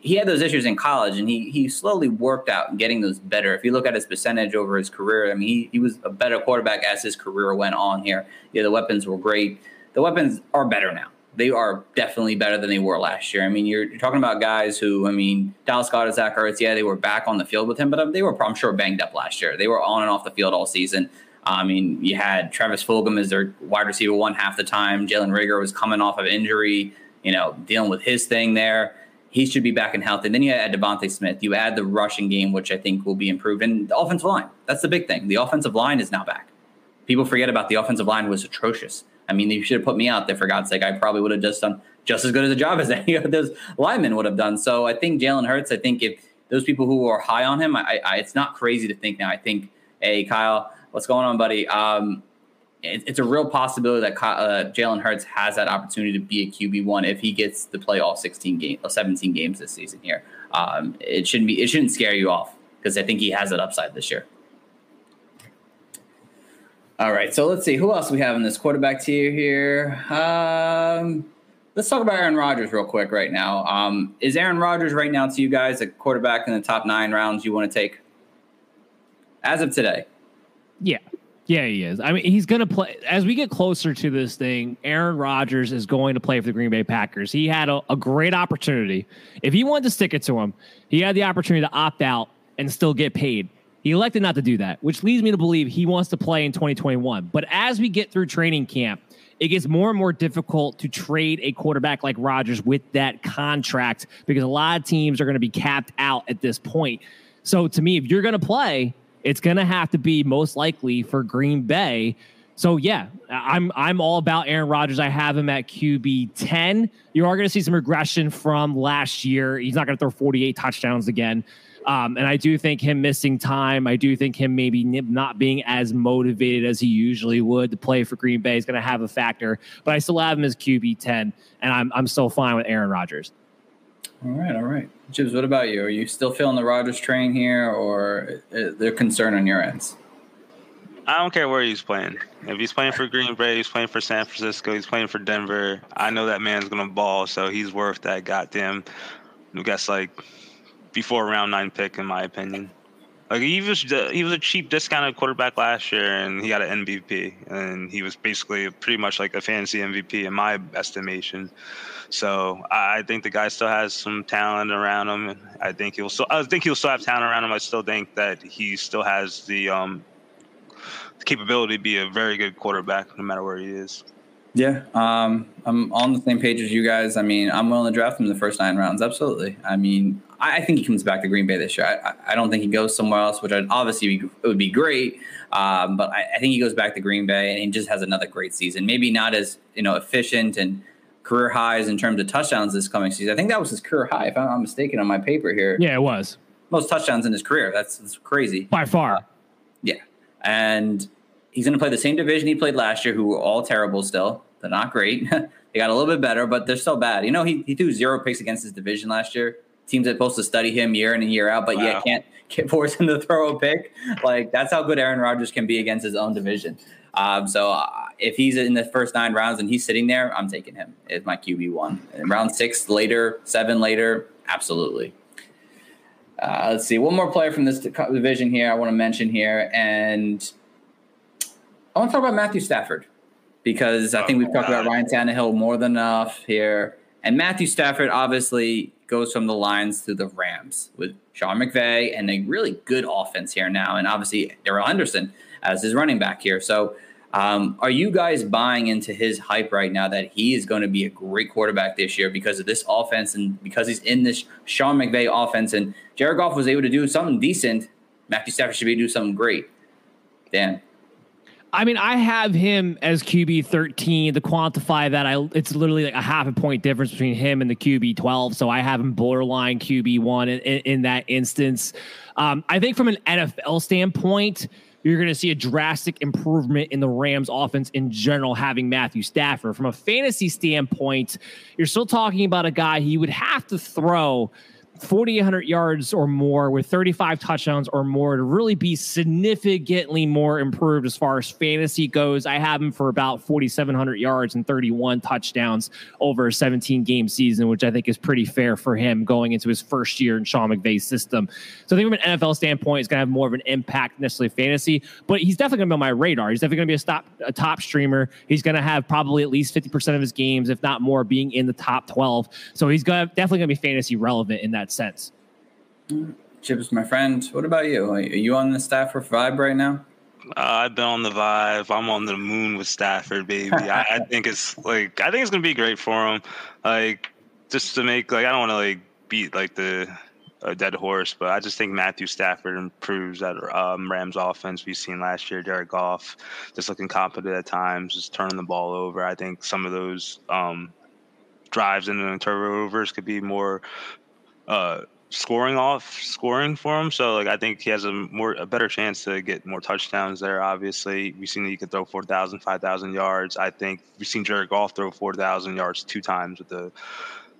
he had those issues in college, and he he slowly worked out getting those better. If you look at his percentage over his career, I mean, he, he was a better quarterback as his career went on here. Yeah, the weapons were great. The weapons are better now they are definitely better than they were last year. I mean, you're, you're talking about guys who, I mean, Dallas Goedert, Zach Ertz, yeah, they were back on the field with him, but um, they were, I'm sure, banged up last year. They were on and off the field all season. I mean, you had Travis Fulgham as their wide receiver one half the time. Jalen Reagor was coming off of injury, you know, dealing with his thing there. He should be back in health. And then you add DeVonta Smith. You add the rushing game, which I think will be improved. And the offensive line. That's the big thing. The offensive line is now back. People forget about the offensive line was atrocious. I mean, you should have put me out there for God's sake. I probably would have just done just as good as a job as any of those linemen would have done. So I think Jalen Hurts. I think if those people who are high on him, I, I, it's not crazy to think now. I think, hey, Kyle, what's going on, buddy? Um, it, it's a real possibility that uh, Jalen Hurts has that opportunity to be a QB one if he gets to play all 16 games, 17 games this season here. Um, it shouldn't be. It shouldn't scare you off because I think he has that upside this year. All right, so let's see who else we have in this quarterback tier here. Um, let's talk about Aaron Rodgers real quick right now. Um, is Aaron Rodgers right now to you guys a quarterback in the top nine rounds you want to take as of today? Yeah. Yeah, he is. I mean, he's going to play as we get closer to this thing. Aaron Rodgers is going to play for the Green Bay Packers. He had a, a great opportunity. If he wanted to stick it to him, he had the opportunity to opt out and still get paid. He elected not to do that, which leads me to believe he wants to play in 2021. But as we get through training camp, it gets more and more difficult to trade a quarterback like Rodgers with that contract because a lot of teams are going to be capped out at this point. So to me, if you're going to play, it's going to have to be most likely for Green Bay. So yeah, I'm I'm all about Aaron Rodgers. I have him at QB 10. You are going to see some regression from last year. He's not going to throw 48 touchdowns again. Um, and I do think him missing time, I do think him maybe not being as motivated as he usually would to play for Green Bay is going to have a factor. But I still have him as QB 10, and I'm, I'm still fine with Aaron Rodgers. All right, all right. Jibs, what about you? Are you still feeling the Rodgers train here, or uh, they're concerned on your ends? I don't care where he's playing. If he's playing for Green Bay, he's playing for San Francisco, he's playing for Denver. I know that man's gonna ball, so he's worth that goddamn. I guess like before round nine pick, in my opinion. Like he was he was a cheap discounted quarterback last year, and he got an MVP, and he was basically pretty much like a fantasy MVP in my estimation. So I think the guy still has some talent around him. I think he'll still I think he'll still have talent around him. I still think that he still has the um, capability to be a very good quarterback no matter where he is. Yeah, um, I'm on the same page as you guys. I mean, I'm willing to draft him the first nine rounds. Absolutely. I mean, I, think he comes back to Green Bay this year. I, I don't think he goes somewhere else, which I'd obviously be, it would be great. Um, but I, I, think he goes back to Green Bay and he just has another great season. Maybe not as you know efficient and career highs in terms of touchdowns this coming season. I think that was his career high, if I'm not mistaken, on my paper here. Yeah, it was most touchdowns in his career. That's, that's crazy by far. Uh, yeah, and he's going to play the same division he played last year, who were all terrible still. They're not great. they got a little bit better, but they're still bad. You know, he, he threw zero picks against his division last year teams are supposed to study him year in and year out, but wow. yet can't, can't force him to throw a pick. Like that's how good Aaron Rodgers can be against his own division. Um, so uh, if he's in the first nine rounds and he's sitting there, I'm taking him as my QB one. round six later, seven later, absolutely. Uh, let's see one more player from this division here. I want to mention here, and I want to talk about Matthew Stafford because I think we've talked about Ryan Tannehill more than enough here. And Matthew Stafford obviously goes from the Lions to the Rams with Sean McVay and a really good offense here now, and obviously Darrell Henderson as his running back here. So, um, are you guys buying into his hype right now that he is going to be a great quarterback this year because of this offense and because he's in this Sean McVay offense and Jared Goff was able to do something decent? Matthew Stafford should be do something great. Dan. I mean, I have him as QB 13. To quantify that, I it's literally like a half a point difference between him and the QB 12. So I have him borderline QB one in, in, in that instance. Um, I think from an NFL standpoint, you're going to see a drastic improvement in the Rams offense in general, having Matthew Stafford. From a fantasy standpoint, you're still talking about a guy he would have to throw 4,800 yards or more with 35 touchdowns or more to really be significantly more improved as far as fantasy goes. I have him for about 4,700 yards and 31 touchdowns over a 17 game season, which I think is pretty fair for him going into his first year in Sean McVay's system. So I think from an NFL standpoint, he's going to have more of an impact necessarily fantasy, but he's definitely going to be on my radar. He's definitely going to be a, stop, a top streamer. He's going to have probably at least 50% of his games, if not more, being in the top 12. So he's gonna, definitely going to be fantasy relevant in that that sense. Jibs, my friend, what about you? Are you on the Stafford vibe right now? Uh, I've been on the vibe. I'm on the moon with Stafford, baby. I, I, think it's like I think it's gonna be great for him. Like just to make like I don't want to like beat like the a dead horse, but I just think Matthew Stafford improves that um, Rams offense we've seen last year. Jared Goff just looking competent at times, just turning the ball over. I think some of those um, drives and the turnovers could be more uh, scoring off scoring for him. So like I think he has a more a better chance to get more touchdowns there. Obviously, we've seen that he could throw 4,000, 5,000 yards. I think we've seen Jared Goff throw 4,000 yards two times with the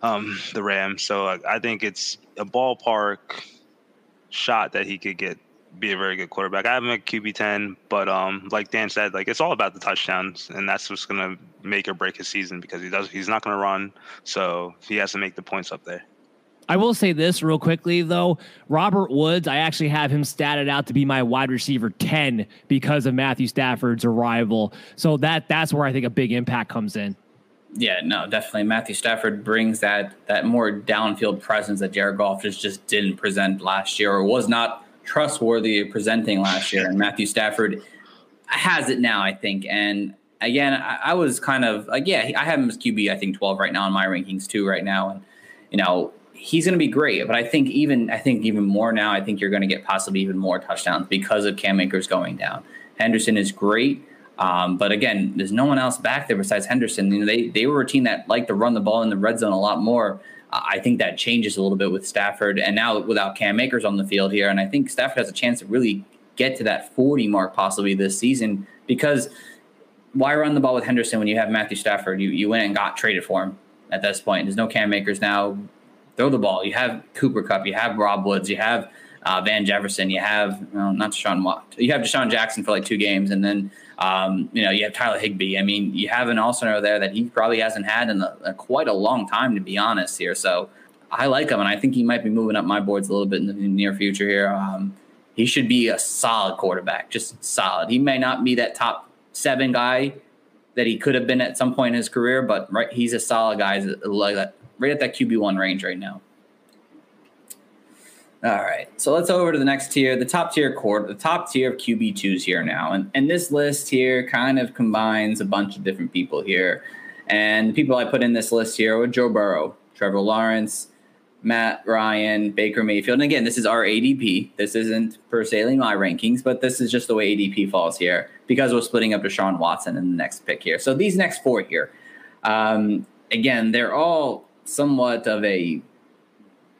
um, the Rams. So like, I think it's a ballpark shot that he could get be a very good quarterback. I have him at QB ten, but um, like Dan said, like it's all about the touchdowns, and that's what's gonna make or break his season because he does he's not gonna run, so he has to make the points up there. I will say this real quickly though. Robert Woods, I actually have him statted out to be my wide receiver 10 because of Matthew Stafford's arrival. So that that's where I think a big impact comes in. Yeah, no, definitely. Matthew Stafford brings that that more downfield presence that Jared Goff just, just didn't present last year or was not trustworthy of presenting last year. And Matthew Stafford has it now, I think. And again, I, I, was kind of like, yeah, I have him as QB, I think 12 right now in my rankings too, right now. And, you know, he's going to be great. But I think even, I think even more now, I think you're going to get possibly even more touchdowns because of Cam Akers going down. Henderson is great. Um, but again, there's no one else back there besides Henderson. You know, they, they were a team that liked to run the ball in the red zone a lot more. I think that changes a little bit with Stafford and now without Cam Akers on the field here. And I think Stafford has a chance to really get to that 40 mark possibly this season because why run the ball with Henderson when you have Matthew Stafford? You you went and got traded for him at this point. There's no Cam Akers now. Throw the ball. You have Cooper Kupp, You have Rob Woods. You have uh, Van Jefferson. You have well, not Deshaun. You have DeSean Jackson for like two games, and then um, you know you have Tyler Higbee. I mean, you have an all-star there that he probably hasn't had in a, a, quite a long time, to be honest. Here, so I like him, and I think he might be moving up my boards a little bit in the near future here. Um, he should be a solid quarterback, just solid. He may not be that top seven guy that he could have been at some point in his career, but right, he's a solid guy, like that, right at that QB one range right now. All right, so let's over to the next tier, the top tier court, the top tier of QB twos here now, and and this list here kind of combines a bunch of different people here, and the people I put in this list here were Joe Burrow, Trevor Lawrence, Matt Ryan, Baker Mayfield. And again, this is our ADP. This isn't per se my rankings, but this is just the way ADP falls here because we're splitting up Deshaun Watson in the next pick here. So these next four here, um, again, they're all somewhat of a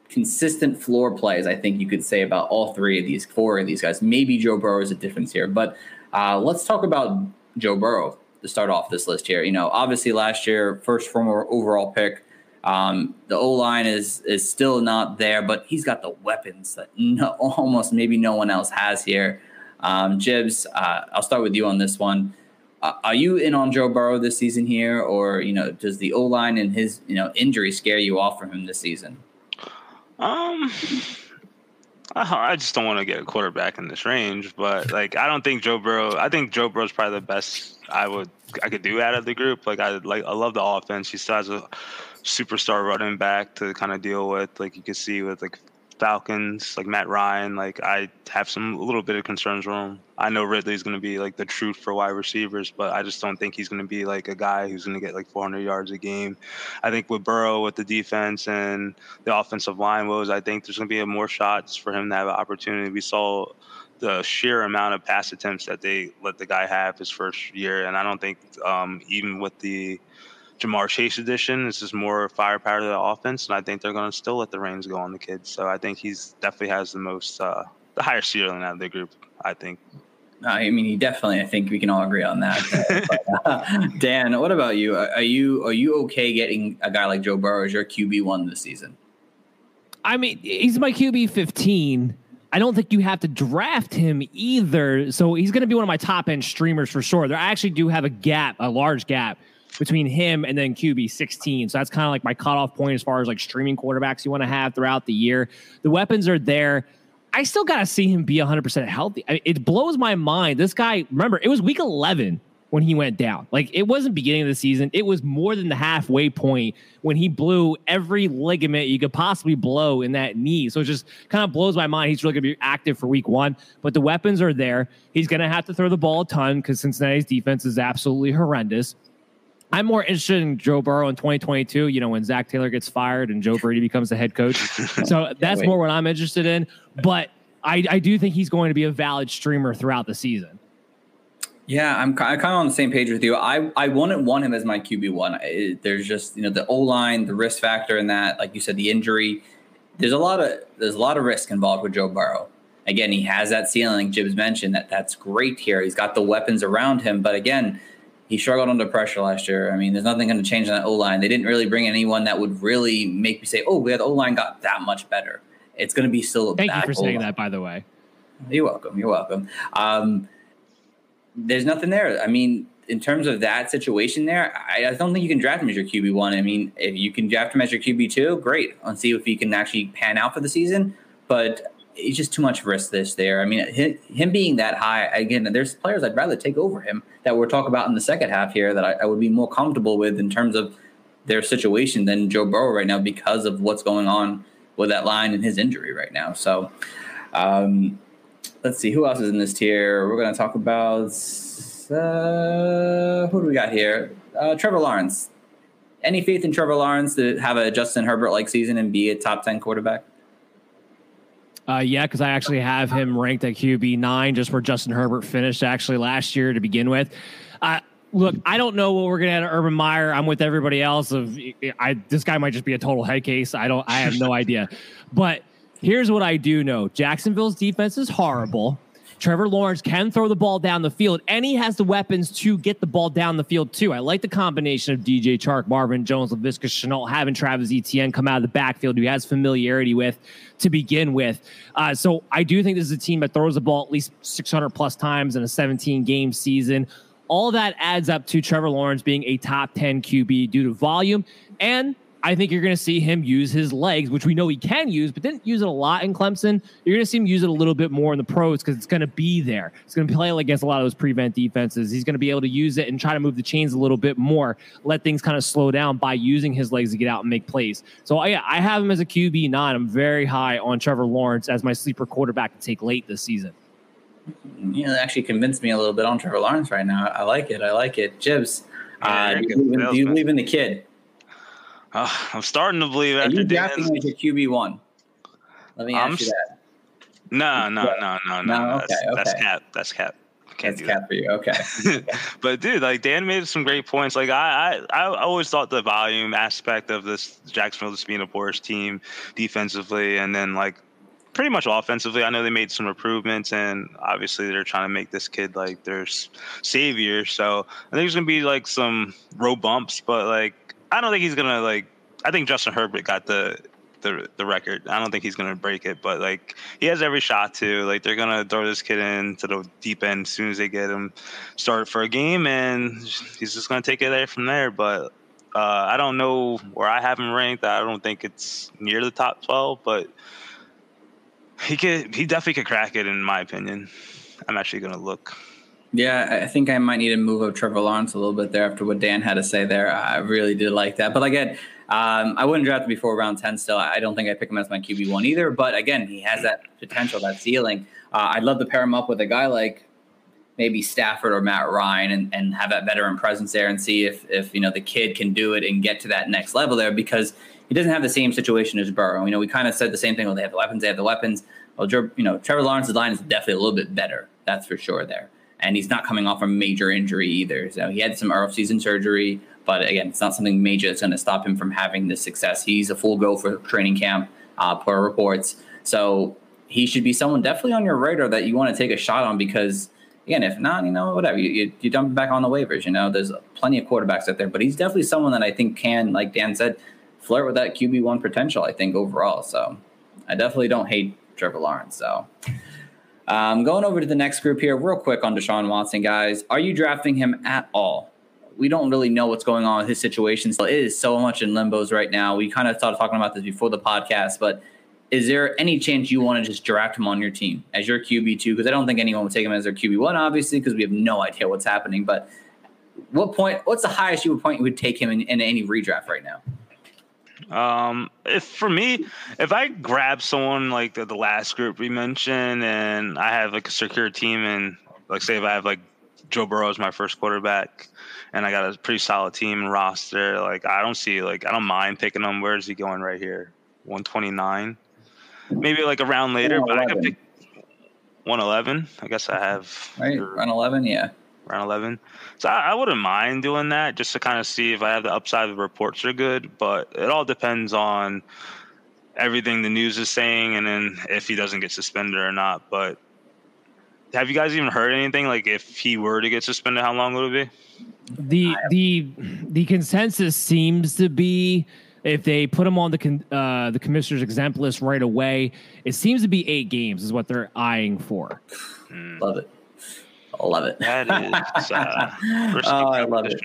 consistent floor plays. I think you could say about all three of these, four of these guys. Maybe Joe Burrow is a difference here, but uh, let's talk about Joe Burrow to start off this list here. You know, obviously last year, first former overall pick um, the O line is is still not there, but he's got the weapons that no, almost maybe no one else has here. Um, Jibs, uh, I'll start with you on this one. Are you in on Joe Burrow this season here, or you know, does the O line and his you know injury scare you off from him this season? Um, I just don't want to get a quarterback in this range, but like I don't think Joe Burrow. I think Joe Burrow's probably the best I would I could do out of the group. Like I like I love the offense. He still has a superstar running back to kind of deal with. Like you can see with like Falcons, like Matt Ryan, like I have some a little bit of concerns for him. I know Ridley's going to be like the truth for wide receivers, but I just don't think he's going to be like a guy who's going to get like 400 yards a game. I think with Burrow, with the defense and the offensive line woes, I think there's going to be more shots for him to have an opportunity. We saw the sheer amount of pass attempts that they let the guy have his first year, and I don't think um, even with the Ja'Marr Chase edition. This is more firepower to the offense, and I think they're going to still let the reins go on the kids. So I think he's definitely has the most uh, the higher ceiling out of the group. I think. I mean, he definitely. I think we can all agree on that. but, uh, Dan, what about you? Are you are you okay getting a guy like Joe Burrow as your QB one this season? I mean, he's my QB fifteen. I don't think you have to draft him either. So he's going to be one of my top end streamers for sure. There I actually do have a gap, a large gap between him and then QB 16. So that's kind of like my cutoff point as far as like streaming quarterbacks you want to have throughout the year. The weapons are there. I still got to see him be 100% healthy. I mean, it blows my mind. This guy, remember, it was week 11 when he went down. Like it wasn't beginning of the season. It was more than the halfway point when he blew every ligament you could possibly blow in that knee. So it just kind of blows my mind. He's really to be active for week one, but the weapons are there. He's to have to throw the ball a ton because Cincinnati's defense is absolutely horrendous. I'm more interested in Joe Burrow in 2022, you know, when Zac Taylor gets fired and Joe Brady becomes the head coach. So that's more what I'm interested in. But I, I do think he's going to be a valid streamer throughout the season. Yeah, I'm, I'm kind of on the same page with you. I, I wouldn't want him as my QB one. There's just you know the O line, the risk factor in that, like you said, the injury. There's a lot of there's a lot of risk involved with Joe Burrow. Again, he has that ceiling. Jibs mentioned that that's great here. He's got the weapons around him, but again, he struggled under pressure last year. I mean, there's nothing going to change on that O line. They didn't really bring anyone that would really make me say, "Oh, the O line got that much better." It's going to be still. A Thank you for saying O-line. that, by the way. You're welcome. You're welcome. Um, there's nothing there. I mean, in terms of that situation there, I, I, don't think you can draft him as your QB one. I mean, if you can draft him as your QB two, great. Let's see if he can actually pan out for the season. But it's just too much risk this there. I mean, him, him, being that high again. There's players I'd rather take over him that we'll talk about in the second half here that I, I, would be more comfortable with in terms of their situation than Joe Burrow right now because of what's going on with that line and his injury right now. So, um, let's see who else is in this tier. We're going to talk about Uh, who do we got here? Uh, Trevor Lawrence. Any faith in Trevor Lawrence to have a Justin Herbert like season and be a top 10 quarterback? Uh, yeah, because I actually have him ranked at QB nine, just where Justin Herbert finished actually last year to begin with. Uh, look, I don't know what we're gonna have at Urban Meyer. I'm with everybody else. Of I, this guy might just be a total head case. I don't. I have no idea. But here's what I do know: Jacksonville's defense is horrible. Trevor Lawrence can throw the ball down the field, and he has the weapons to get the ball down the field too. I like the combination of DJ Chark, Marvin Jones, Laviska Shenault, having Travis Etienne come out of the backfield, who he has familiarity with to begin with. Uh, so I do think this is a team that throws the ball at least 600 plus times in a 17 game season. All that adds up to Trevor Lawrence being a top 10 QB due to volume and I think you're going to see him use his legs, which we know he can use, but didn't use it a lot in Clemson. You're going to see him use it a little bit more in the pros because it's going to be there. It's going to play against a lot of those prevent defenses. He's going to be able to use it and try to move the chains a little bit more, let things kind of slow down by using his legs to get out and make plays. So, yeah, I have him as a QB nine. I'm very high on Trevor Lawrence as my sleeper quarterback to take late this season. You know, actually convinced me a little bit on Trevor Lawrence right now. I like it. I like it. Jibs, uh, do, you believe, do you believe in the kid? Uh, I'm starting to believe after you drafting him as your QB one. Let me ask I'm, you that. No, no, no, no, no. okay, that's, okay. that's cap. That's cap. Can't that's cap for you. Okay. but dude, like Dan made some great points. Like I, I, I always thought the volume aspect of this Jacksonville just being a porous team defensively, and then like pretty much offensively. I know they made some improvements, and obviously they're trying to make this kid like their savior. So I think there's gonna be like some road bumps, but like I don't think he's gonna like. I think Justin Herbert got the the the record. I don't think he's gonna break it, but like he has every shot to. Like they're gonna throw this kid into the deep end as soon as they get him started for a game, and he's just gonna take it there from there. But uh, I don't know where I have him ranked. I don't think it's near the top twelve, but he could. He definitely could crack it, in my opinion. I'm actually gonna look. Yeah, I think I might need to move up Trevor Lawrence a little bit there after what Dan had to say there. I really did like that. But again, um, I wouldn't draft him before round 10 still. I don't think I pick him as my QB1 either. But again, he has that potential, that ceiling. Uh, I'd love to pair him up with a guy like maybe Stafford or Matt Ryan and, and have that veteran presence there and see if, if, you know, the kid can do it and get to that next level there because he doesn't have the same situation as Burrow. You know, we kind of said the same thing. Well, they have the weapons, they have the weapons. Well, you know, Trevor Lawrence's line is definitely a little bit better. That's for sure there and he's not coming off a major injury either. So he had some off-season surgery, but again, it's not something major that's going to stop him from having this success. He's a full go for training camp, uh, per reports. So he should be someone definitely on your radar that you want to take a shot on because again, if not, you know, whatever, you, you, you dump him back on the waivers. You know, there's plenty of quarterbacks out there, but he's definitely someone that I think can, like Dan said, flirt with that QB one potential. I think overall. So I definitely don't hate Trevor Lawrence. So. Um, going over to the next group here, real quick on Deshaun Watson, guys. Are you drafting him at all? We don't really know what's going on with his situation. So it is so much in limbos right now. We kind of started talking about this before the podcast, but is there any chance you want to just draft him on your team as your QB two? Because I don't think anyone would take him as their QB one, obviously, because we have no idea what's happening. But what point? What's the highest you would point you would take him in, in any redraft right now? Um, if for me, if I grab someone like the, the last group we mentioned, and I have like a secure team, and like say if I have like Joe Burrow as my first quarterback, and I got a pretty solid team and roster, like I don't see like I don't mind picking him. Where is he going right here? One twenty nine, maybe like a round later, but I could pick one eleven. I guess I have right round eleven, yeah around 11. So I, I, wouldn't mind doing that just to kind of see if I have the upside the reports are good. But it all depends on everything the news is saying and then if he doesn't get suspended or not. But have you guys even heard anything? Like if he were to get suspended, how long would it be? The the the consensus seems to be if they put him on the uh, the commissioner's exempt list right away, it seems to be eight games is what they're eyeing for. Love it. Love it. That is. Uh, oh, I love it.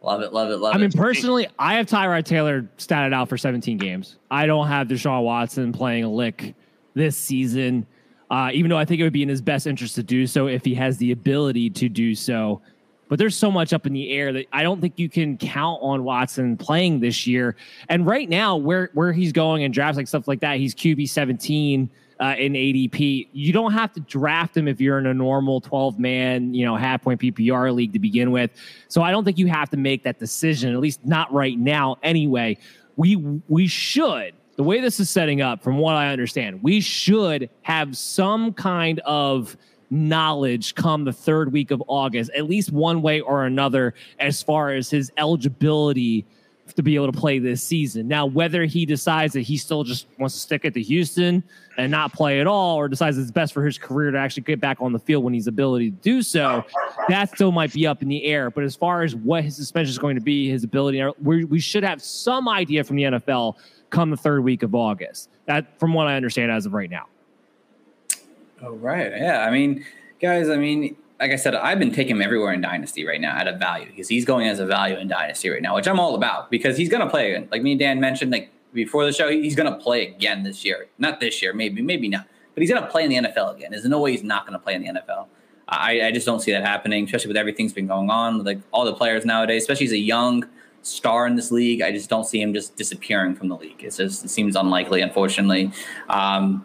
Love it, love it, love I it. I mean, personally, I have Tyrod Taylor statted out for 17 games. I don't have Deshaun Watson playing a lick this season, uh, even though I think it would be in his best interest to do so if he has the ability to do so. But there's so much up in the air that I don't think you can count on Watson playing this year. And right now, where where he's going and drafts like stuff like that, he's QB 17 uh, in ADP. You don't have to draft him if you're in a normal 12 man, you know, half point PPR league to begin with. So I don't think you have to make that decision, at least not right now. Anyway, we we should. The way this is setting up, from what I understand, we should have some kind of knowledge come the third week of August, at least one way or another, as far as his eligibility to be able to play this season. Now, whether he decides that he still just wants to stick it to Houston and not play at all, or decides it's best for his career to actually get back on the field when he's ability to do so, that still might be up in the air. But as far as what his suspension is going to be, his ability, we we should have some idea from the NFL come the third week of August. That, from what I understand, as of right now. All right. yeah. I mean, guys, I mean, like I said, I've been taking him everywhere in Dynasty right now at a value because he's going as a value in Dynasty right now, which I'm all about because he's going to play again. Like me and Dan mentioned, like before the show, he's going to play again this year. Not this year, maybe, maybe not, but he's going to play in the NFL again. There's no way he's not going to play in the NFL. I, I just don't see that happening, especially with everything's been going on like all the players nowadays, especially as a young star in this league. I just don't see him just disappearing from the league. Just, it seems unlikely, unfortunately. Um,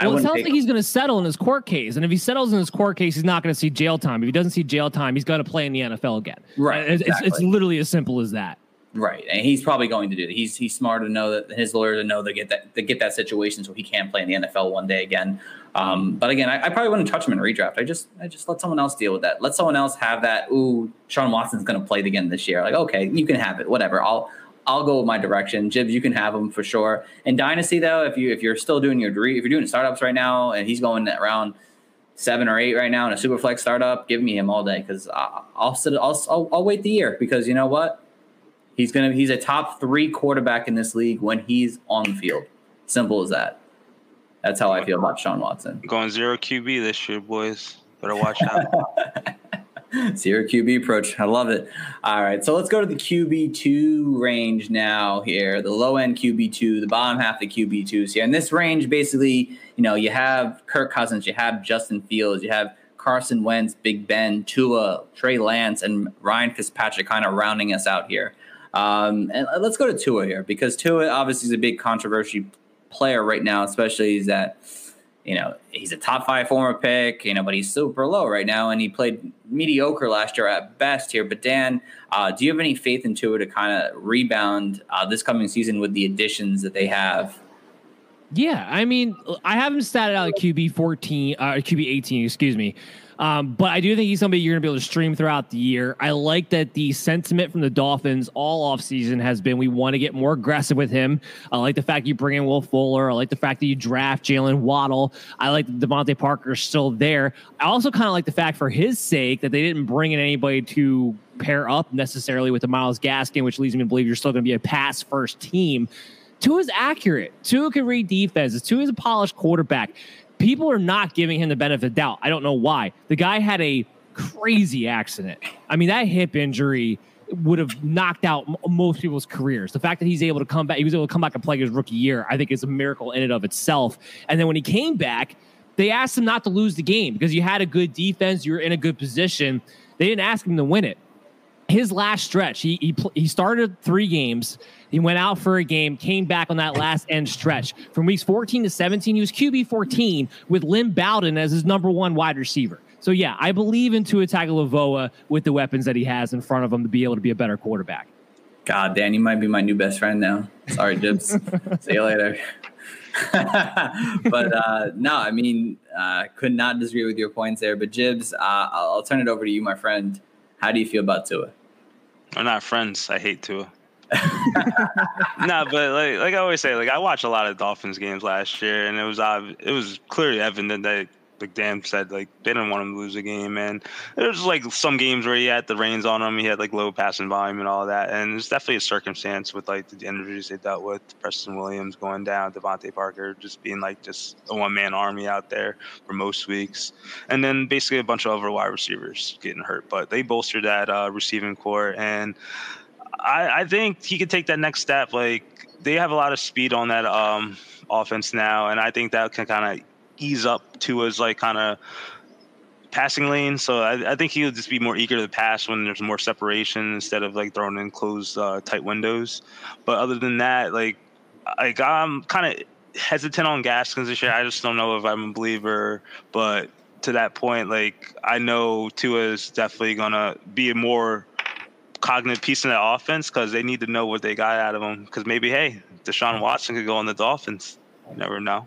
well, it sounds like he's going to settle in his court case, and if he settles in his court case, he's not going to see jail time. If he doesn't see jail time, he's going to play in the NFL again. Right. It's, exactly. it's, literally as simple as that. Right, and he's probably going to do that. He's he's smart to know that his lawyer to know to get that to get that situation so he can play in the NFL one day again. Um, but again, I, I, probably wouldn't touch him in redraft. I just I just let someone else deal with that. Let someone else have that. Ooh, Sean Watson's going to play again this year. Like okay, you can have it. Whatever. I'll I'll go with my direction. Jibs, you can have him for sure. And Dynasty though, if you if you're still doing your if you're doing startups right now, and he's going around seven or eight right now in a superflex startup, give me him all day because I'll sit. I'll, I'll I'll wait the year because you know what, he's gonna he's a top three quarterback in this league when he's on the field. Simple as that. That's how I feel about Sean Watson. Going zero QB this year, boys. Better watch out. Zero QB approach. I love it. All right. So let's go to the QB2 range now here. The low end QB2, the bottom half of the QB2s here. And this range basically, you know, you have Kirk Cousins, you have Justin Fields, you have Carson Wentz, Big Ben, Tua, Trey Lance, and Ryan Fitzpatrick kind of rounding us out here. Um, and let's go to Tua here because Tua obviously is a big controversy player right now, especially is that you know, he's a top five former pick, you know, but he's super low right now, and he played mediocre last year at best here. But Dan, uh, do you have any faith in Tua to kind of rebound uh, this coming season with the additions that they have? Yeah, I mean, I haven't statted out a QB fourteen, uh, QB eighteen, excuse me. Um, but I do think he's somebody you're going to be able to stream throughout the year. I like that the sentiment from the Dolphins all offseason has been we want to get more aggressive with him. I like the fact you bring in Will Fuller. I like the fact that you draft Jaylen Waddle. I like that DeVante Parker is still there. I also kind of like the fact for his sake that they didn't bring in anybody to pair up necessarily with the Myles Gaskin, which leads me to believe you're still going to be a pass first team. Tua is accurate. Tua can read defenses. Tua is a polished quarterback people are not giving him the benefit of doubt. I don't know why. The guy had a crazy accident. I mean, that hip injury would have knocked out most people's careers. The fact that he's able to come back, he was able to come back and play his rookie year, I think is a miracle in and of itself. And then when he came back, they asked him not to lose the game because you had a good defense, you were in a good position. They didn't ask him to win it his last stretch, he, he he started three games. He went out for a game, came back on that last end stretch. From weeks 14 to 17, he was QB 14 with Lynn Bowden as his number one wide receiver. So yeah, I believe in Tua Tagovailoa with the weapons that he has in front of him to be able to be a better quarterback. God, Dan, you might be my new best friend now. Sorry, Jibs. See you later. but uh, no, I mean, uh, could not disagree with your points there. But Jibs, uh, I'll, I'll turn it over to you, my friend. How do you feel about Tua? We're not friends. I hate Tua. no, but like like I always say, like I watched a lot of Dolphins games last year, and it was uh, it was clearly evident that Dan said, like they didn't want him to lose a game, and there's like some games where he had the reins on him, he had like low passing volume and all that, and it's definitely a circumstance with like the injuries they dealt with, Preston Williams going down, DeVante Parker just being like just a one man army out there for most weeks, and then basically a bunch of other wide receivers getting hurt, but they bolstered that uh, receiving core, and I, I think he could take that next step, like. They have a lot of speed on that um, offense now, and I think that can kind of ease up his like kind of passing lane. So I, I, think he'll just be more eager to pass when there's more separation instead of like throwing in closed uh, tight windows. But other than that, like like I'm kind of hesitant on Gaskins this year. I just don't know if I'm a believer, but to that point, like I know Tua is definitely gonna be a more cognitive piece in that offense because they need to know what they got out of him. Because maybe, hey, Deshaun Watson could go on the Dolphins. You never know.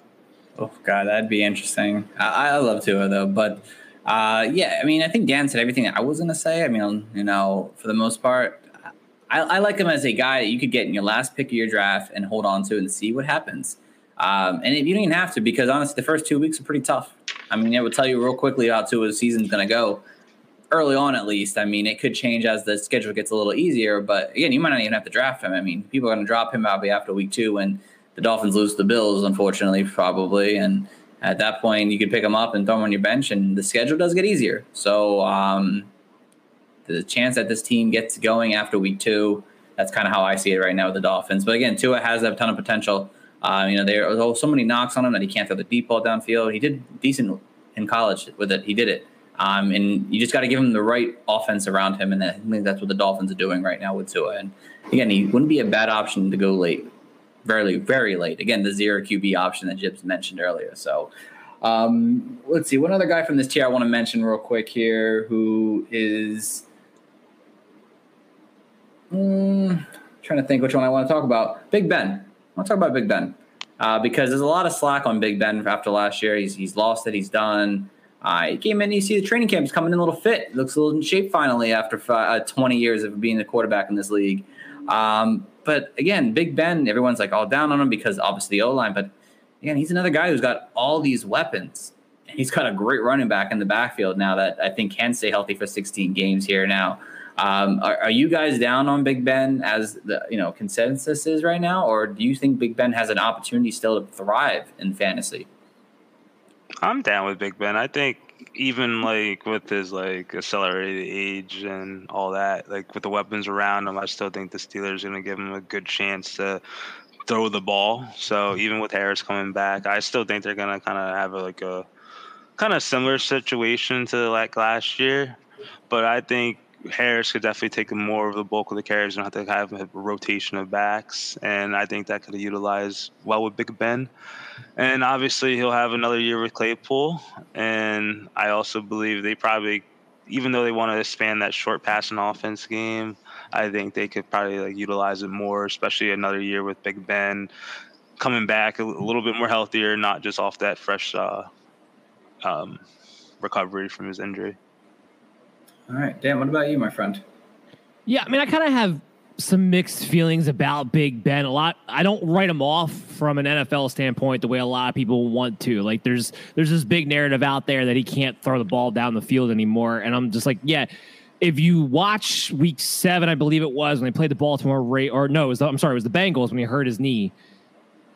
Oh God, that'd be interesting. I, I love Tua though, but uh, yeah, I mean, I think Dan said everything I was gonna say. I mean, you know, for the most part, I, I like him as a guy that you could get in your last pick of your draft and hold on to and see what happens. Um, and you don't even have to because honestly, the first two weeks are pretty tough. I mean, it will tell you real quickly how Tua's season's gonna go early on at least. I mean, it could change as the schedule gets a little easier, but again, you might not even have to draft him. I mean, people are to drop him probably after week two when the Dolphins lose the Bills, unfortunately, probably. And at that point, you could pick them up and throw them on your bench, and the schedule does get easier. So um, the chance that this team gets going after week two, that's kind of how I see it right now with the Dolphins. But again, Tua has a ton of potential. Uh, you know, there are so many knocks on him that he can't throw the deep ball downfield. He did decent in college with it. He did it. Um, and you just got to give him the right offense around him, and I think that's what the Dolphins are doing right now with Tua. And again, he wouldn't be a bad option to go late, very very late. Again, the zero QB option that Jibs mentioned earlier. So um, let's see one other guy from this tier I want to mention real quick here, who is mm, trying to think which one I want to talk about. Big Ben. I want to talk about Big Ben uh, because there's a lot of slack on Big Ben after last year. He's he's lost it. He's done. Uh, he came in, you see the training camp is coming in a little fit. Looks a little in shape finally after uh, 20 years of being the quarterback in this league. Um, but again, Big Ben, everyone's like all down on him because obviously the O line. But again, he's another guy who's got all these weapons. He's got a great running back in the backfield now that I think can stay healthy for 16 games here now. Um, are, are, you guys down on Big Ben as the you know consensus is right now, or do you think Big Ben has an opportunity still to thrive in fantasy? I'm down with Big Ben. I think even like with his like accelerated age and all that, like with the weapons around him, I still think the Steelers are gonna give him a good chance to throw the ball. So mm-hmm. even with Harris coming back, I still think they're gonna kind of have a, like a kind of similar situation to like last year. But I think Harris could definitely take more of the bulk of the carries and have to have a rotation of backs, and I think that could utilize well with Big Ben. And obviously, he'll have another year with Claypool. And I also believe they probably, even though they want to expand that short passing offense game, I think they could probably like utilize it more, especially another year with Big Ben coming back a, little bit more healthier, not just off that fresh uh, um, recovery from his injury. All right, Dan. What about you, my friend? Yeah, I mean, I kind of have some mixed feelings about Big Ben. A lot. I don't write him off from an NFL standpoint the way a lot of people want to. Like, there's there's this big narrative out there that he can't throw the ball down the field anymore, and I'm just like, yeah. If you watch Week Seven, I believe it was when they played the Baltimore Ray, or no, was the, I'm sorry, it was the Bengals when he hurt his knee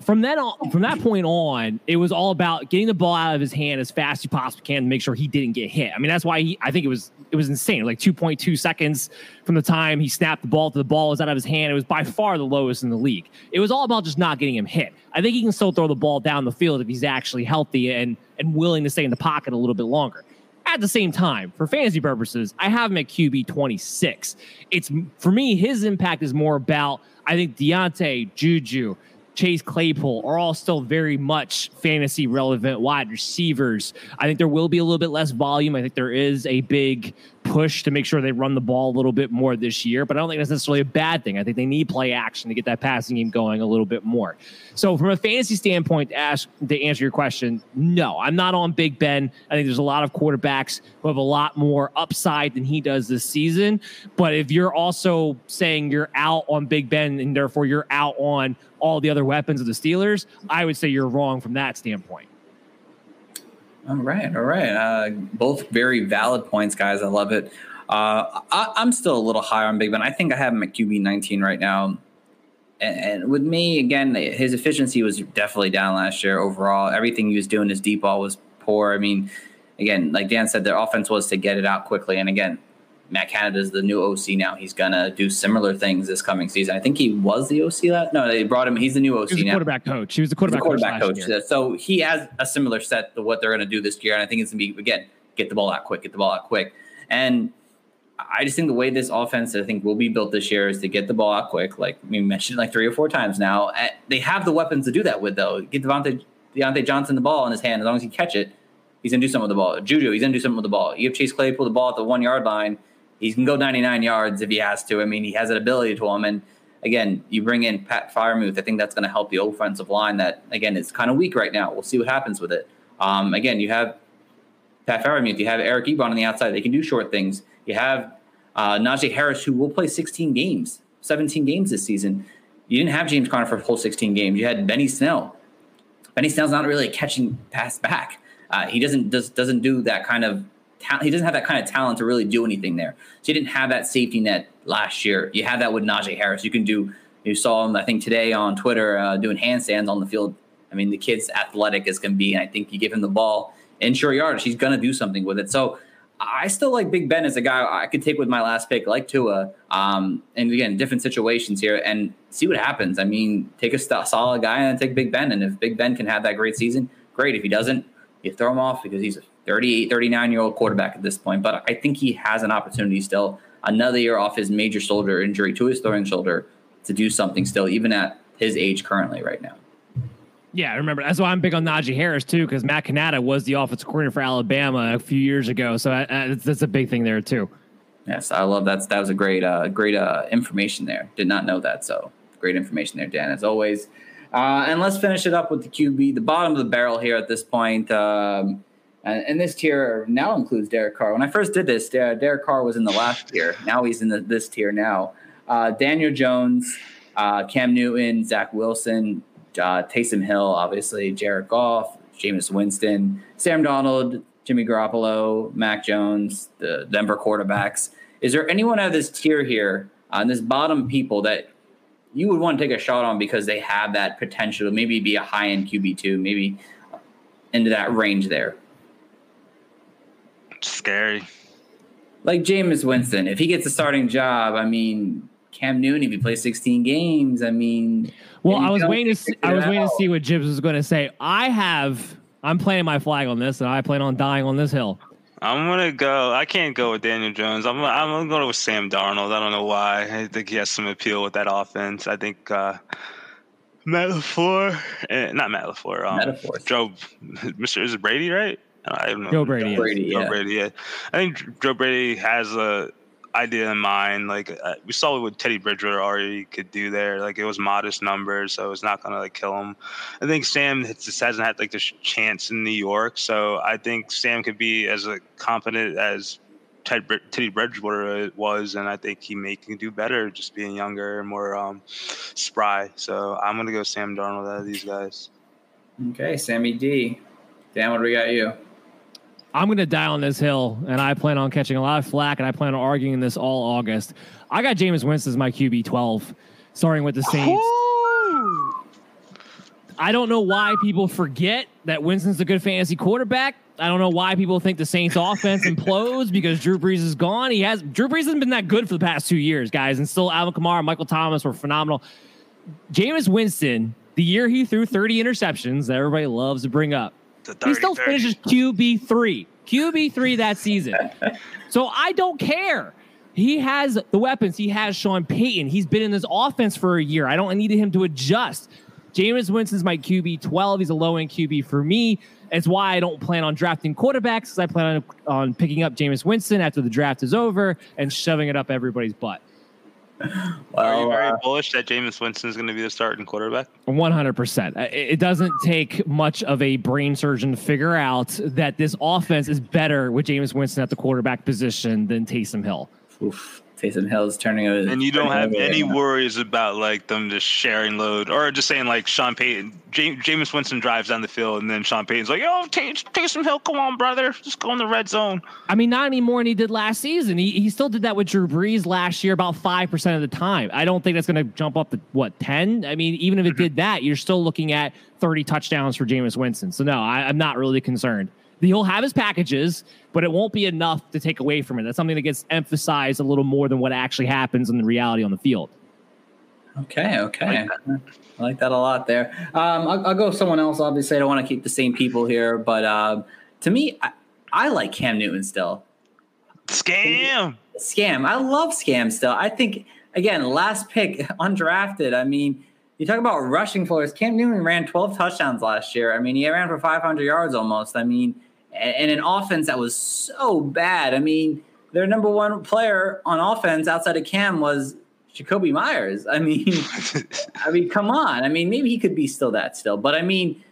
from then on, from that point on, it was all about getting the ball out of his hand as fast as you possibly can to make sure he didn't get hit. I mean, that's why he. I think it was it was insane. Like 2.2 seconds from the time he snapped the ball to the ball was out of his hand. It was by far the lowest in the league. It was all about just not getting him hit. I think he can still throw the ball down the field if he's actually healthy and and willing to stay in the pocket a little bit longer. At the same time, for fantasy purposes, I have him at QB 26. It's for me, his impact is more about I think Diontae, Juju. Chase Claypool are all still very much fantasy relevant wide receivers. I think there will be a little bit less volume. I think there is a big push to make sure they run the ball a little bit more this year, but I don't think that's necessarily a bad thing. I think they need play action to get that passing game going a little bit more. So, from a fantasy standpoint, to, ask, to answer your question, no, I'm not on Big Ben. I think there's a lot of quarterbacks who have a lot more upside than he does this season. But if you're also saying you're out on Big Ben and therefore you're out on all the other weapons of the Steelers, I would say you're wrong from that standpoint. All right, all right. Uh, both very valid points, guys. I love it. Uh, I, am still a little high on Big Ben. I think I have him at QB 19 right now. And, and, with me, again, his efficiency was definitely down last year overall. Everything he was doing, his deep ball was poor. I mean, again, like Dan said, their offense was to get it out quickly. And again, Matt Canada is the new OC now. He's gonna do similar things this coming season. I think he was the OC last. No, they brought him. He's the new OC he was now. Quarterback coach. He was the quarterback, the quarterback coach. coach. So he has a similar set to what they're gonna do this year. And I think it's gonna be again get the ball out quick, get the ball out quick. And I just think the way this offense, I think, will be built this year is to get the ball out quick. Like we mentioned, like three or four times now. They have the weapons to do that with, though. Get Devontae, Diontae Johnson the ball in his hand. As long as he catch it, he's gonna do something with the ball. Juju, he's gonna do something with the ball. You have Chase Claypool the ball at the one yard line. He can go 99 yards if he has to. I mean, he has that ability to him. And again, you bring in Pat Freiermuth. I think that's going to help the offensive line that, again, is kind of weak right now. We'll see what happens with it. Um, again, you have Pat Freiermuth. You have Eric Ebron on the outside. They can do short things. You have uh, Najee Harris, who will play 16 games, 17 games this season. You didn't have James Conner for a whole 16 games. You had Benny Snell. Benny Snell's not really a catching pass back. Uh, he doesn't does, doesn't do that kind of ta- he doesn't have that kind of talent to really do anything there. So you didn't have that safety net last year. You have that with Najee Harris. You can do. You saw him, I think, today on Twitter uh, doing handstands on the field. I mean, the kid's athletic as can be, and I think you give him the ball in short yardage, he's going to do something with it. So I still like Big Ben as a guy I could take with my last pick, like Tua. Um, and again, different situations here, and see what happens. I mean, take a st- solid guy and take Big Ben, and if Big Ben can have that great season, great. If he doesn't, you throw him off because he's a 38, 39 year old quarterback at this point. But I think he has an opportunity still, another year off his major shoulder injury to his throwing shoulder, to do something still, even at his age currently right now. Yeah, I remember. That's why I'm big on Najee Harris too, because Matt Canada was the offensive coordinator for Alabama a few years ago. So uh, uh that's a big thing there too. Yes, I love that. That was a great, uh, great uh, information there. Did not know that. So great information there, Dan, as always. Uh, and let's finish it up with the QB, the bottom of the barrel here at this point. Um, and, and, this tier now includes Derek Carr. When I first did this, Derek Carr was in the last tier. Now he's in the, this tier now. Uh, Daniel Jones, uh, Cam Newton, Zach Wilson, uh, Taysom Hill, obviously, Jared Goff, Jameis Winston, Sam Darnold, Jimmy Garoppolo, Mac Jones, the Denver quarterbacks. Is there anyone out of this tier here on this bottom people that you would want to take a shot on because they have that potential to maybe be a high end QB two, maybe into that range there. Scary. Like Jameis Winston, if he gets a starting job, I mean, Cam Newton, if he plays 16 games, I mean. Well, I was waiting to see, I was waiting to see what Jibs was going to say. I have I'm planting my flag on this, and I plan on dying on this hill. I'm gonna go. I can't go with Daniel Jones. I'm I'm gonna go with Sam Darnold. I don't know why. I think he has some appeal with that offense. I think uh, Matt LaFleur, eh, not Matt LaFleur. Um, Joe, Mr. Is it Brady, right? I don't know. Joe Brady. Joe Brady. Joe. Brady. Yeah. I think Joe Brady has a idea in mind. Like uh, we saw what Teddy Bridgewater already could do there. Like it was modest numbers, so it's not gonna like kill him. I think Sam just hasn't had like this chance in New York, so I think Sam could be as a competent as Ted, Teddy Bridgewater was, and I think he may can do better just being younger and more um, spry. So I'm gonna go Sam Darnold out of these guys. Okay, Sammy D. Dan, what do we got you? I'm going to die on this hill, and I plan on catching a lot of flack, and I plan on arguing this all August. I got Jameis Winston as my QB 12, starting with the Saints. I don't know why people forget that Winston's a good fantasy quarterback. I don't know why people think the Saints offense implodes because Drew Brees is gone. He has Drew Brees hasn't been that good for the past two years, guys, and still Alvin Kamara, Michael Thomas were phenomenal. Jameis Winston, the year he threw 30 interceptions that everybody loves to bring up, he still 30. finishes QB three, QB three that season. so I don't care. He has the weapons. He has Sean Payton. He's been in this offense for a year. I don't need him to adjust. Jameis Winston's my QB 12. He's a low end QB for me. It's why I don't plan on drafting quarterbacks because I plan on, on picking up Jameis Winston after the draft is over and shoving it up everybody's butt. Well, Are you very uh, bullish that Jameis Winston is going to be the starting quarterback? One hundred percent. It doesn't take much of a brain surgeon to figure out that this offense is better with Jameis Winston at the quarterback position than Taysom Hill. Oof. Taysom Hill's turning over. And you don't have any worries about like them just sharing load or just saying like Sean Payton, James, Jameis Winston drives down the field and then Sean Payton's like, oh, Tay- Taysom Hill, come on, brother, just go in the red zone. I mean, not anymore than he did last season. He, he still did that with Drew Brees last year about 5% of the time. I don't think that's going to jump up to what, 10? I mean, even if it mm-hmm. did that, you're still looking at 30 touchdowns for Jameis Winston. So no, I, I'm not really concerned. He'll have his packages, but it won't be enough to take away from it. That's something that gets emphasized a little more than what actually happens in the reality on the field. Okay, okay. I like that a lot there. Um, I'll, I'll, go with someone else. Obviously, I don't want to keep the same people here, but uh, to me, I, I, like Cam Newton still. Scam. Scam. I love Scam still. I think again, last pick undrafted. I mean, you talk about rushing floors. Cam Newton ran 12 touchdowns last year. I mean, he ran for 500 yards almost. I mean, and an offense that was so bad. I mean, their number one player on offense outside of Cam was Jakobi Meyers. I mean, I mean, come on. I mean, maybe he could be still that still, but I mean,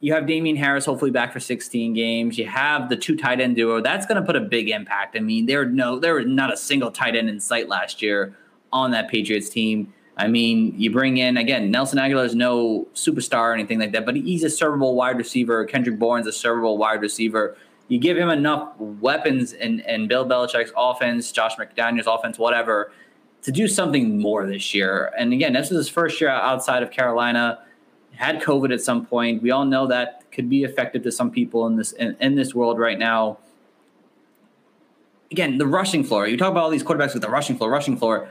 you have Damien Harris hopefully back for 16 games. You have the two tight end duo. That's going to put a big impact. I mean, there were no there was not a single tight end in sight last year on that Patriots team. I mean, you bring in again Nelson Agholor is no superstar or anything like that, but he's a servable wide receiver. Kendrick Bourne's a servable wide receiver. You give him enough weapons and and Bill Belichick's offense, Josh McDaniels' offense, whatever, to do something more this year. And again, this is his first year outside of Carolina had COVID at some point. We all know that could be effective to some people in this in, in this world right now. Again, the rushing floor. You talk about all these quarterbacks with the rushing floor, rushing floor.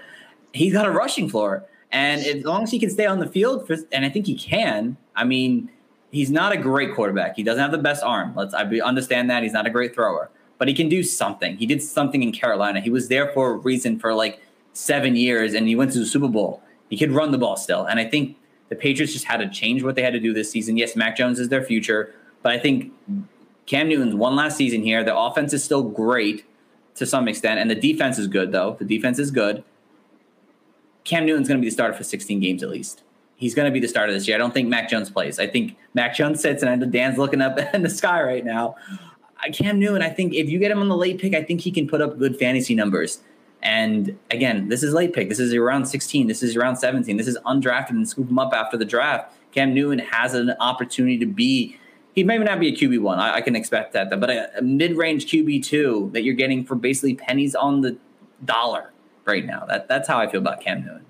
He's got a rushing floor, and as long as he can stay on the field, for, and I think he can. I mean, he's not a great quarterback. He doesn't have the best arm. Let's I understand that he's not a great thrower, but he can do something. He did something in Carolina. He was there for a reason for like seven years, and he went to the Super Bowl. He could run the ball still, and I think the Patriots just had to change what they had to do this season. Yes, Mac Jones is their future, but I think Cam Newton's one last season here. The offense is still great to some extent, and the defense is good, though. The defense is good. Cam Newton's going to be the starter for 16 games at least. He's going to be the starter this year. I don't think Mac Jones plays. I think Mac Jones sits, and Dan's looking up in the sky right now. Cam Newton, I think if you get him on the late pick, I think he can put up good fantasy numbers. And again, this is late pick. This is around 16. This is around 17. This is undrafted and scoop him up after the draft. Cam Newton has an opportunity to be. He may not be a QB one. I, I can expect that, but a, a mid-range QB two that you're getting for basically pennies on the dollar right now. That that's how I feel about Cam Newton.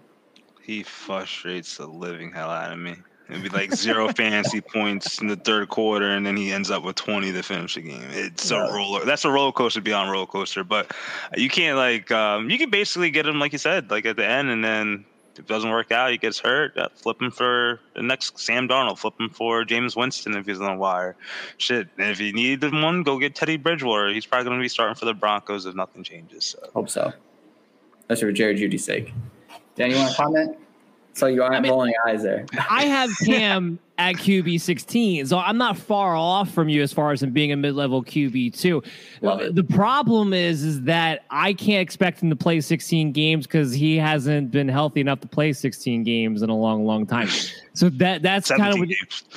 He frustrates the living hell out of me. It'd be like zero fantasy points in the third quarter, and then he ends up with twenty to finish the game. It's yeah. a roller. That's a roller coaster beyond roller coaster. But you can't like um, you can basically get him like you said, like at the end, and then if it doesn't work out, he gets hurt. Uh, flip him for the next Sam Darnold. Flip him for James Winston if he's on the wire. Shit. And if you need one, go get Teddy Bridgewater. He's probably going to be starting for the Broncos if nothing changes. So. Hope so. That's for Jerry Jeudy's sake. Dan, you want to comment? So you aren't I mean, rolling eyes there. I have Cam at QB 16, so I'm not far off from you as far as him being a mid-level QB too. The problem is, is that I can't expect him to play 16 games because he hasn't been healthy enough to play 16 games in a long, long time. So that that's kind of what,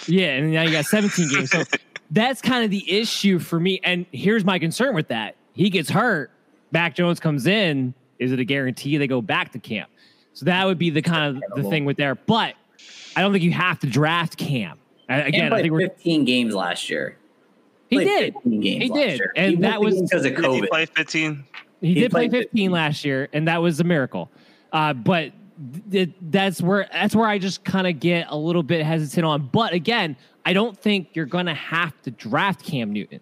yeah, and now you got 17 games. So that's kind of the issue for me. And here's my concern with that: he gets hurt, Mac Jones comes in. Is it a guarantee they go back to Cam? So that would be the kind of the thing with there. But I don't think you have to draft Cam. Again, I think we're 15 games last year. He did. He did, year. and he that was because of COVID. Did he play 15. He, he did play 15, 15 last year, and that was a miracle. Uh, but th- that's where that's where I just kind of get a little bit hesitant on. But again, I don't think you're going to have to draft Cam Newton.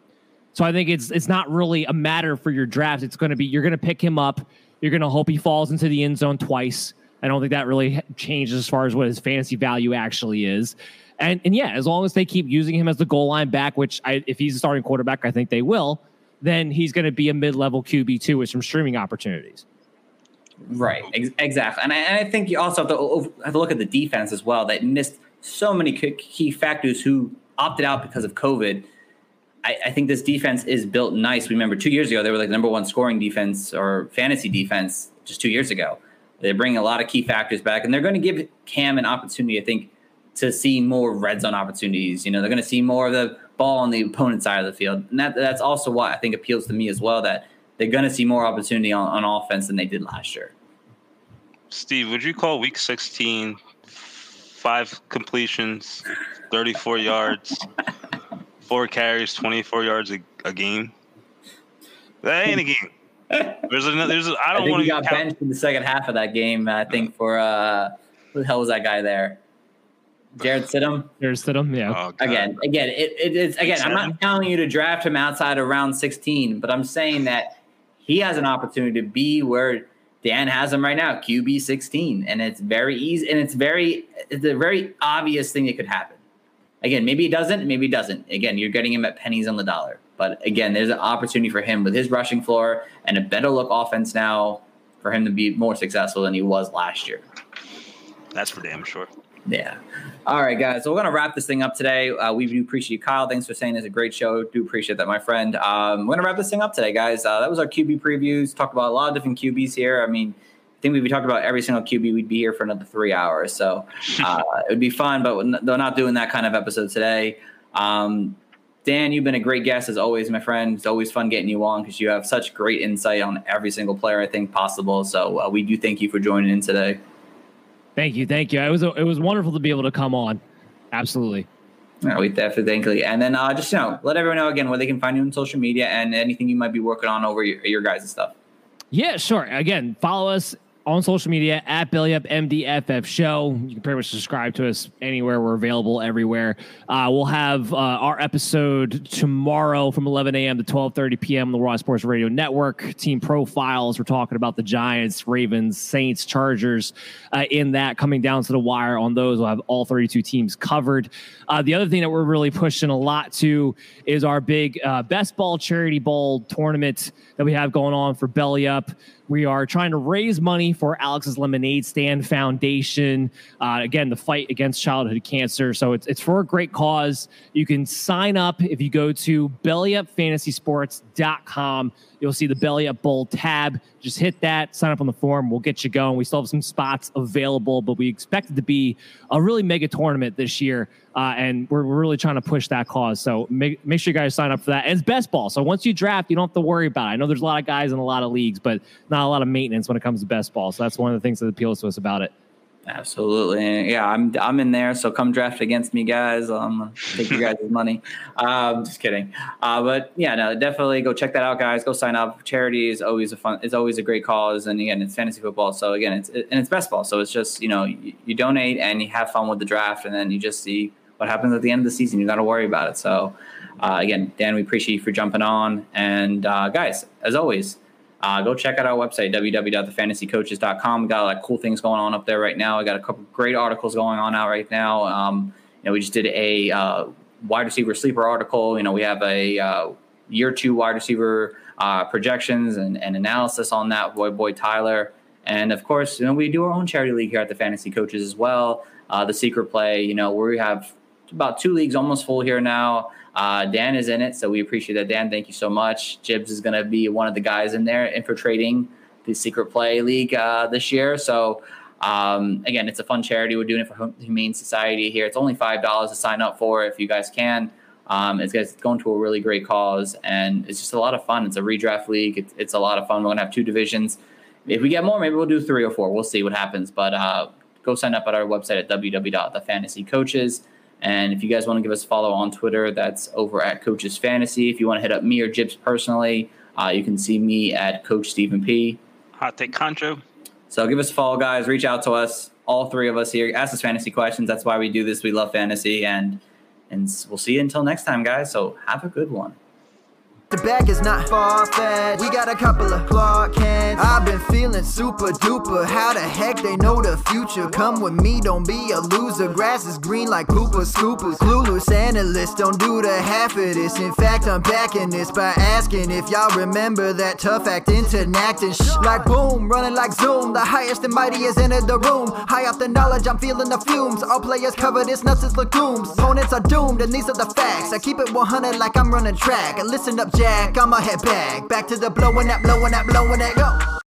So I think it's it's not really a matter for your draft. It's going to be you're going to pick him up. You're going to hope he falls into the end zone twice. I don't think that really changes as far as what his fantasy value actually is. And and yeah, as long as they keep using him as the goal line back, which I, if he's a starting quarterback, I think they will, then he's going to be a mid level QB two with some streaming opportunities. Right, ex- exactly. And I, and I, think you also have to, have to look at the defense as well. That missed so many key factors who opted out because of COVID. I, I, think this defense is built nice. We remember, two years ago they were like the number one scoring defense or fantasy defense just two years ago. They're bringing a lot of key factors back, and they're going to give Cam an opportunity, I think, to see more red zone opportunities. You know, they're going to see more of the ball on the opponent side of the field, and that, that's also what I think appeals to me as well. That they're going to see more opportunity on, on offense than they did last year. Steve, would you call Week 16 five completions, 34 yards, four carries, 24 yards a, a game? That ain't a game. There's a there's a, I don't want to. He got count. benched in the second half of that game. I think for uh, who the hell was that guy there? Jarrett Stidham. Jarrett Stidham, yeah. Oh, again, again, it, it, it's again. I'm not telling you to draft him outside of round 16, but I'm saying that he has an opportunity to be where Dan has him right now, QB 16, and it's very easy and it's very it's a very obvious thing that could happen. Again, maybe it doesn't, maybe it doesn't. Again, you're getting him at pennies on the dollar. But again, there's an opportunity for him with his rushing floor and a better look offense now for him to be more successful than he was last year. That's for damn sure. Yeah. All right, guys. So we're gonna wrap this thing up today. Uh, we do appreciate Kyle. Thanks for saying it's a great show. Do appreciate that, my friend. Um, we're gonna wrap this thing up today, guys. Uh, that was our QB previews. Talked about a lot of different QBs here. I mean, think if we talked about every single QB, we'd be here for another three hours. So uh, it would be fun, but they're not doing that kind of episode today. Um, Dan, you've been a great guest as always, my friend. It's always fun getting you on because you have such great insight on every single player I think possible. So uh, we do thank you for joining in today. Thank you, thank you. It was it was wonderful to be able to come on. Absolutely. Yeah, we definitely thank you. And then uh, just you know, let everyone know again where they can find you on social media and anything you might be working on over your, your guys' stuff. Yeah, sure. Again, follow us on social media at Belly Up MDFF Show. You can pretty much subscribe to us anywhere. We're available everywhere. Uh, we'll have uh, our episode tomorrow from 11 a.m. to 12:30 p.m. on the Raw Sports Radio Network. Team profiles. We're talking about the Giants, Ravens, Saints, Chargers. Uh, in that, coming down to the wire on those, we'll have all 32 teams covered. Uh, the other thing that we're really pushing a lot to is our big uh, best ball charity bowl tournament that we have going on for Belly Up. We are trying to raise money for Alex's Lemonade Stand Foundation. Uh, again, the fight against childhood cancer. So it's, it's for a great cause. You can sign up if you go to bellyupfantasysports.com. You'll see the Belly Up Bowl tab. Just hit that, sign up on the form. We'll get you going. We still have some spots available, but we expect it to be a really mega tournament this year. Uh, and we're, we're really trying to push that cause. So make, make sure you guys sign up for that. And it's best ball. So once you draft, you don't have to worry about it. I know there's a lot of guys in a lot of leagues, but not a lot of maintenance when it comes to best ball. So that's one of the things that appeals to us about it. Absolutely. Yeah, I'm I'm in there. So come draft against me, guys. Um, take your guys' money. Um, just kidding. Uh, but yeah, no, definitely go check that out, guys. Go sign up. Charity is always a fun. It's always a great cause, and again, it's fantasy football. So again, it's it, and it's best ball. So it's just you know you, you donate and you have fun with the draft, and then you just see what happens at the end of the season. You got to worry about it. So uh, again, Dan, we appreciate you for jumping on, and uh, guys, as always uh, go check out our website, www.thefantasycoaches.com. We got a lot of cool things going on up there right now. I got a couple great articles going on out right now. Um, you know, we just did a uh, wide receiver sleeper article. You know, we have a uh, year two wide receiver uh, projections and, and, analysis on that. Boy, boy, Tyler. And of course, you know, we do our own charity league here at the Fantasy Coaches as well. Uh, the secret play, you know, where we have about two leagues almost full here now. Uh, Dan is in it, so we appreciate that. Dan, thank you so much. Jibs is going to be one of the guys in there infiltrating the Secret Play League uh, this year. So, um, again, it's a fun charity. We're doing it for Humane Society here. It's only five dollars to sign up for if you guys can. Um, it's, going to a really great cause, and it's just a lot of fun. It's a redraft league. It's, it's a lot of fun. We're to have two divisions. If we get more, maybe we'll do three or four. We'll see what happens. But uh, go sign up at our website at www.thefantasycoaches. And if you guys want to give us a follow on Twitter, that's over at Coaches Fantasy. If you want to hit up me or Jibs personally, uh, you can see me at Coach Stephen P. Hot take Concho. So give us a follow, guys. Reach out to us, all three of us here. Ask us fantasy questions. That's why we do this. We love fantasy, and and we'll see you until next time, guys. So have a good one. The bag is not far fetched. We got a couple of Clark Kents. I've been feeling super duper. How the heck they know the future? Come with me, don't be a loser. Grass is green like Cooper Scoopers. Clueless analysts don't do the half of this. In fact, I'm backing this by asking if y'all remember that tough act interacting. Shh, like boom, running like zoom. The highest and mightiest entered the room. High off the knowledge, I'm feeling the fumes. All players covered this nuts as legumes. Opponents are doomed, and these are the facts. I keep it 100 like I'm running track. And listen up, Jack, I'ma head back. Back to the blowing that, blowing that, blowing that, go.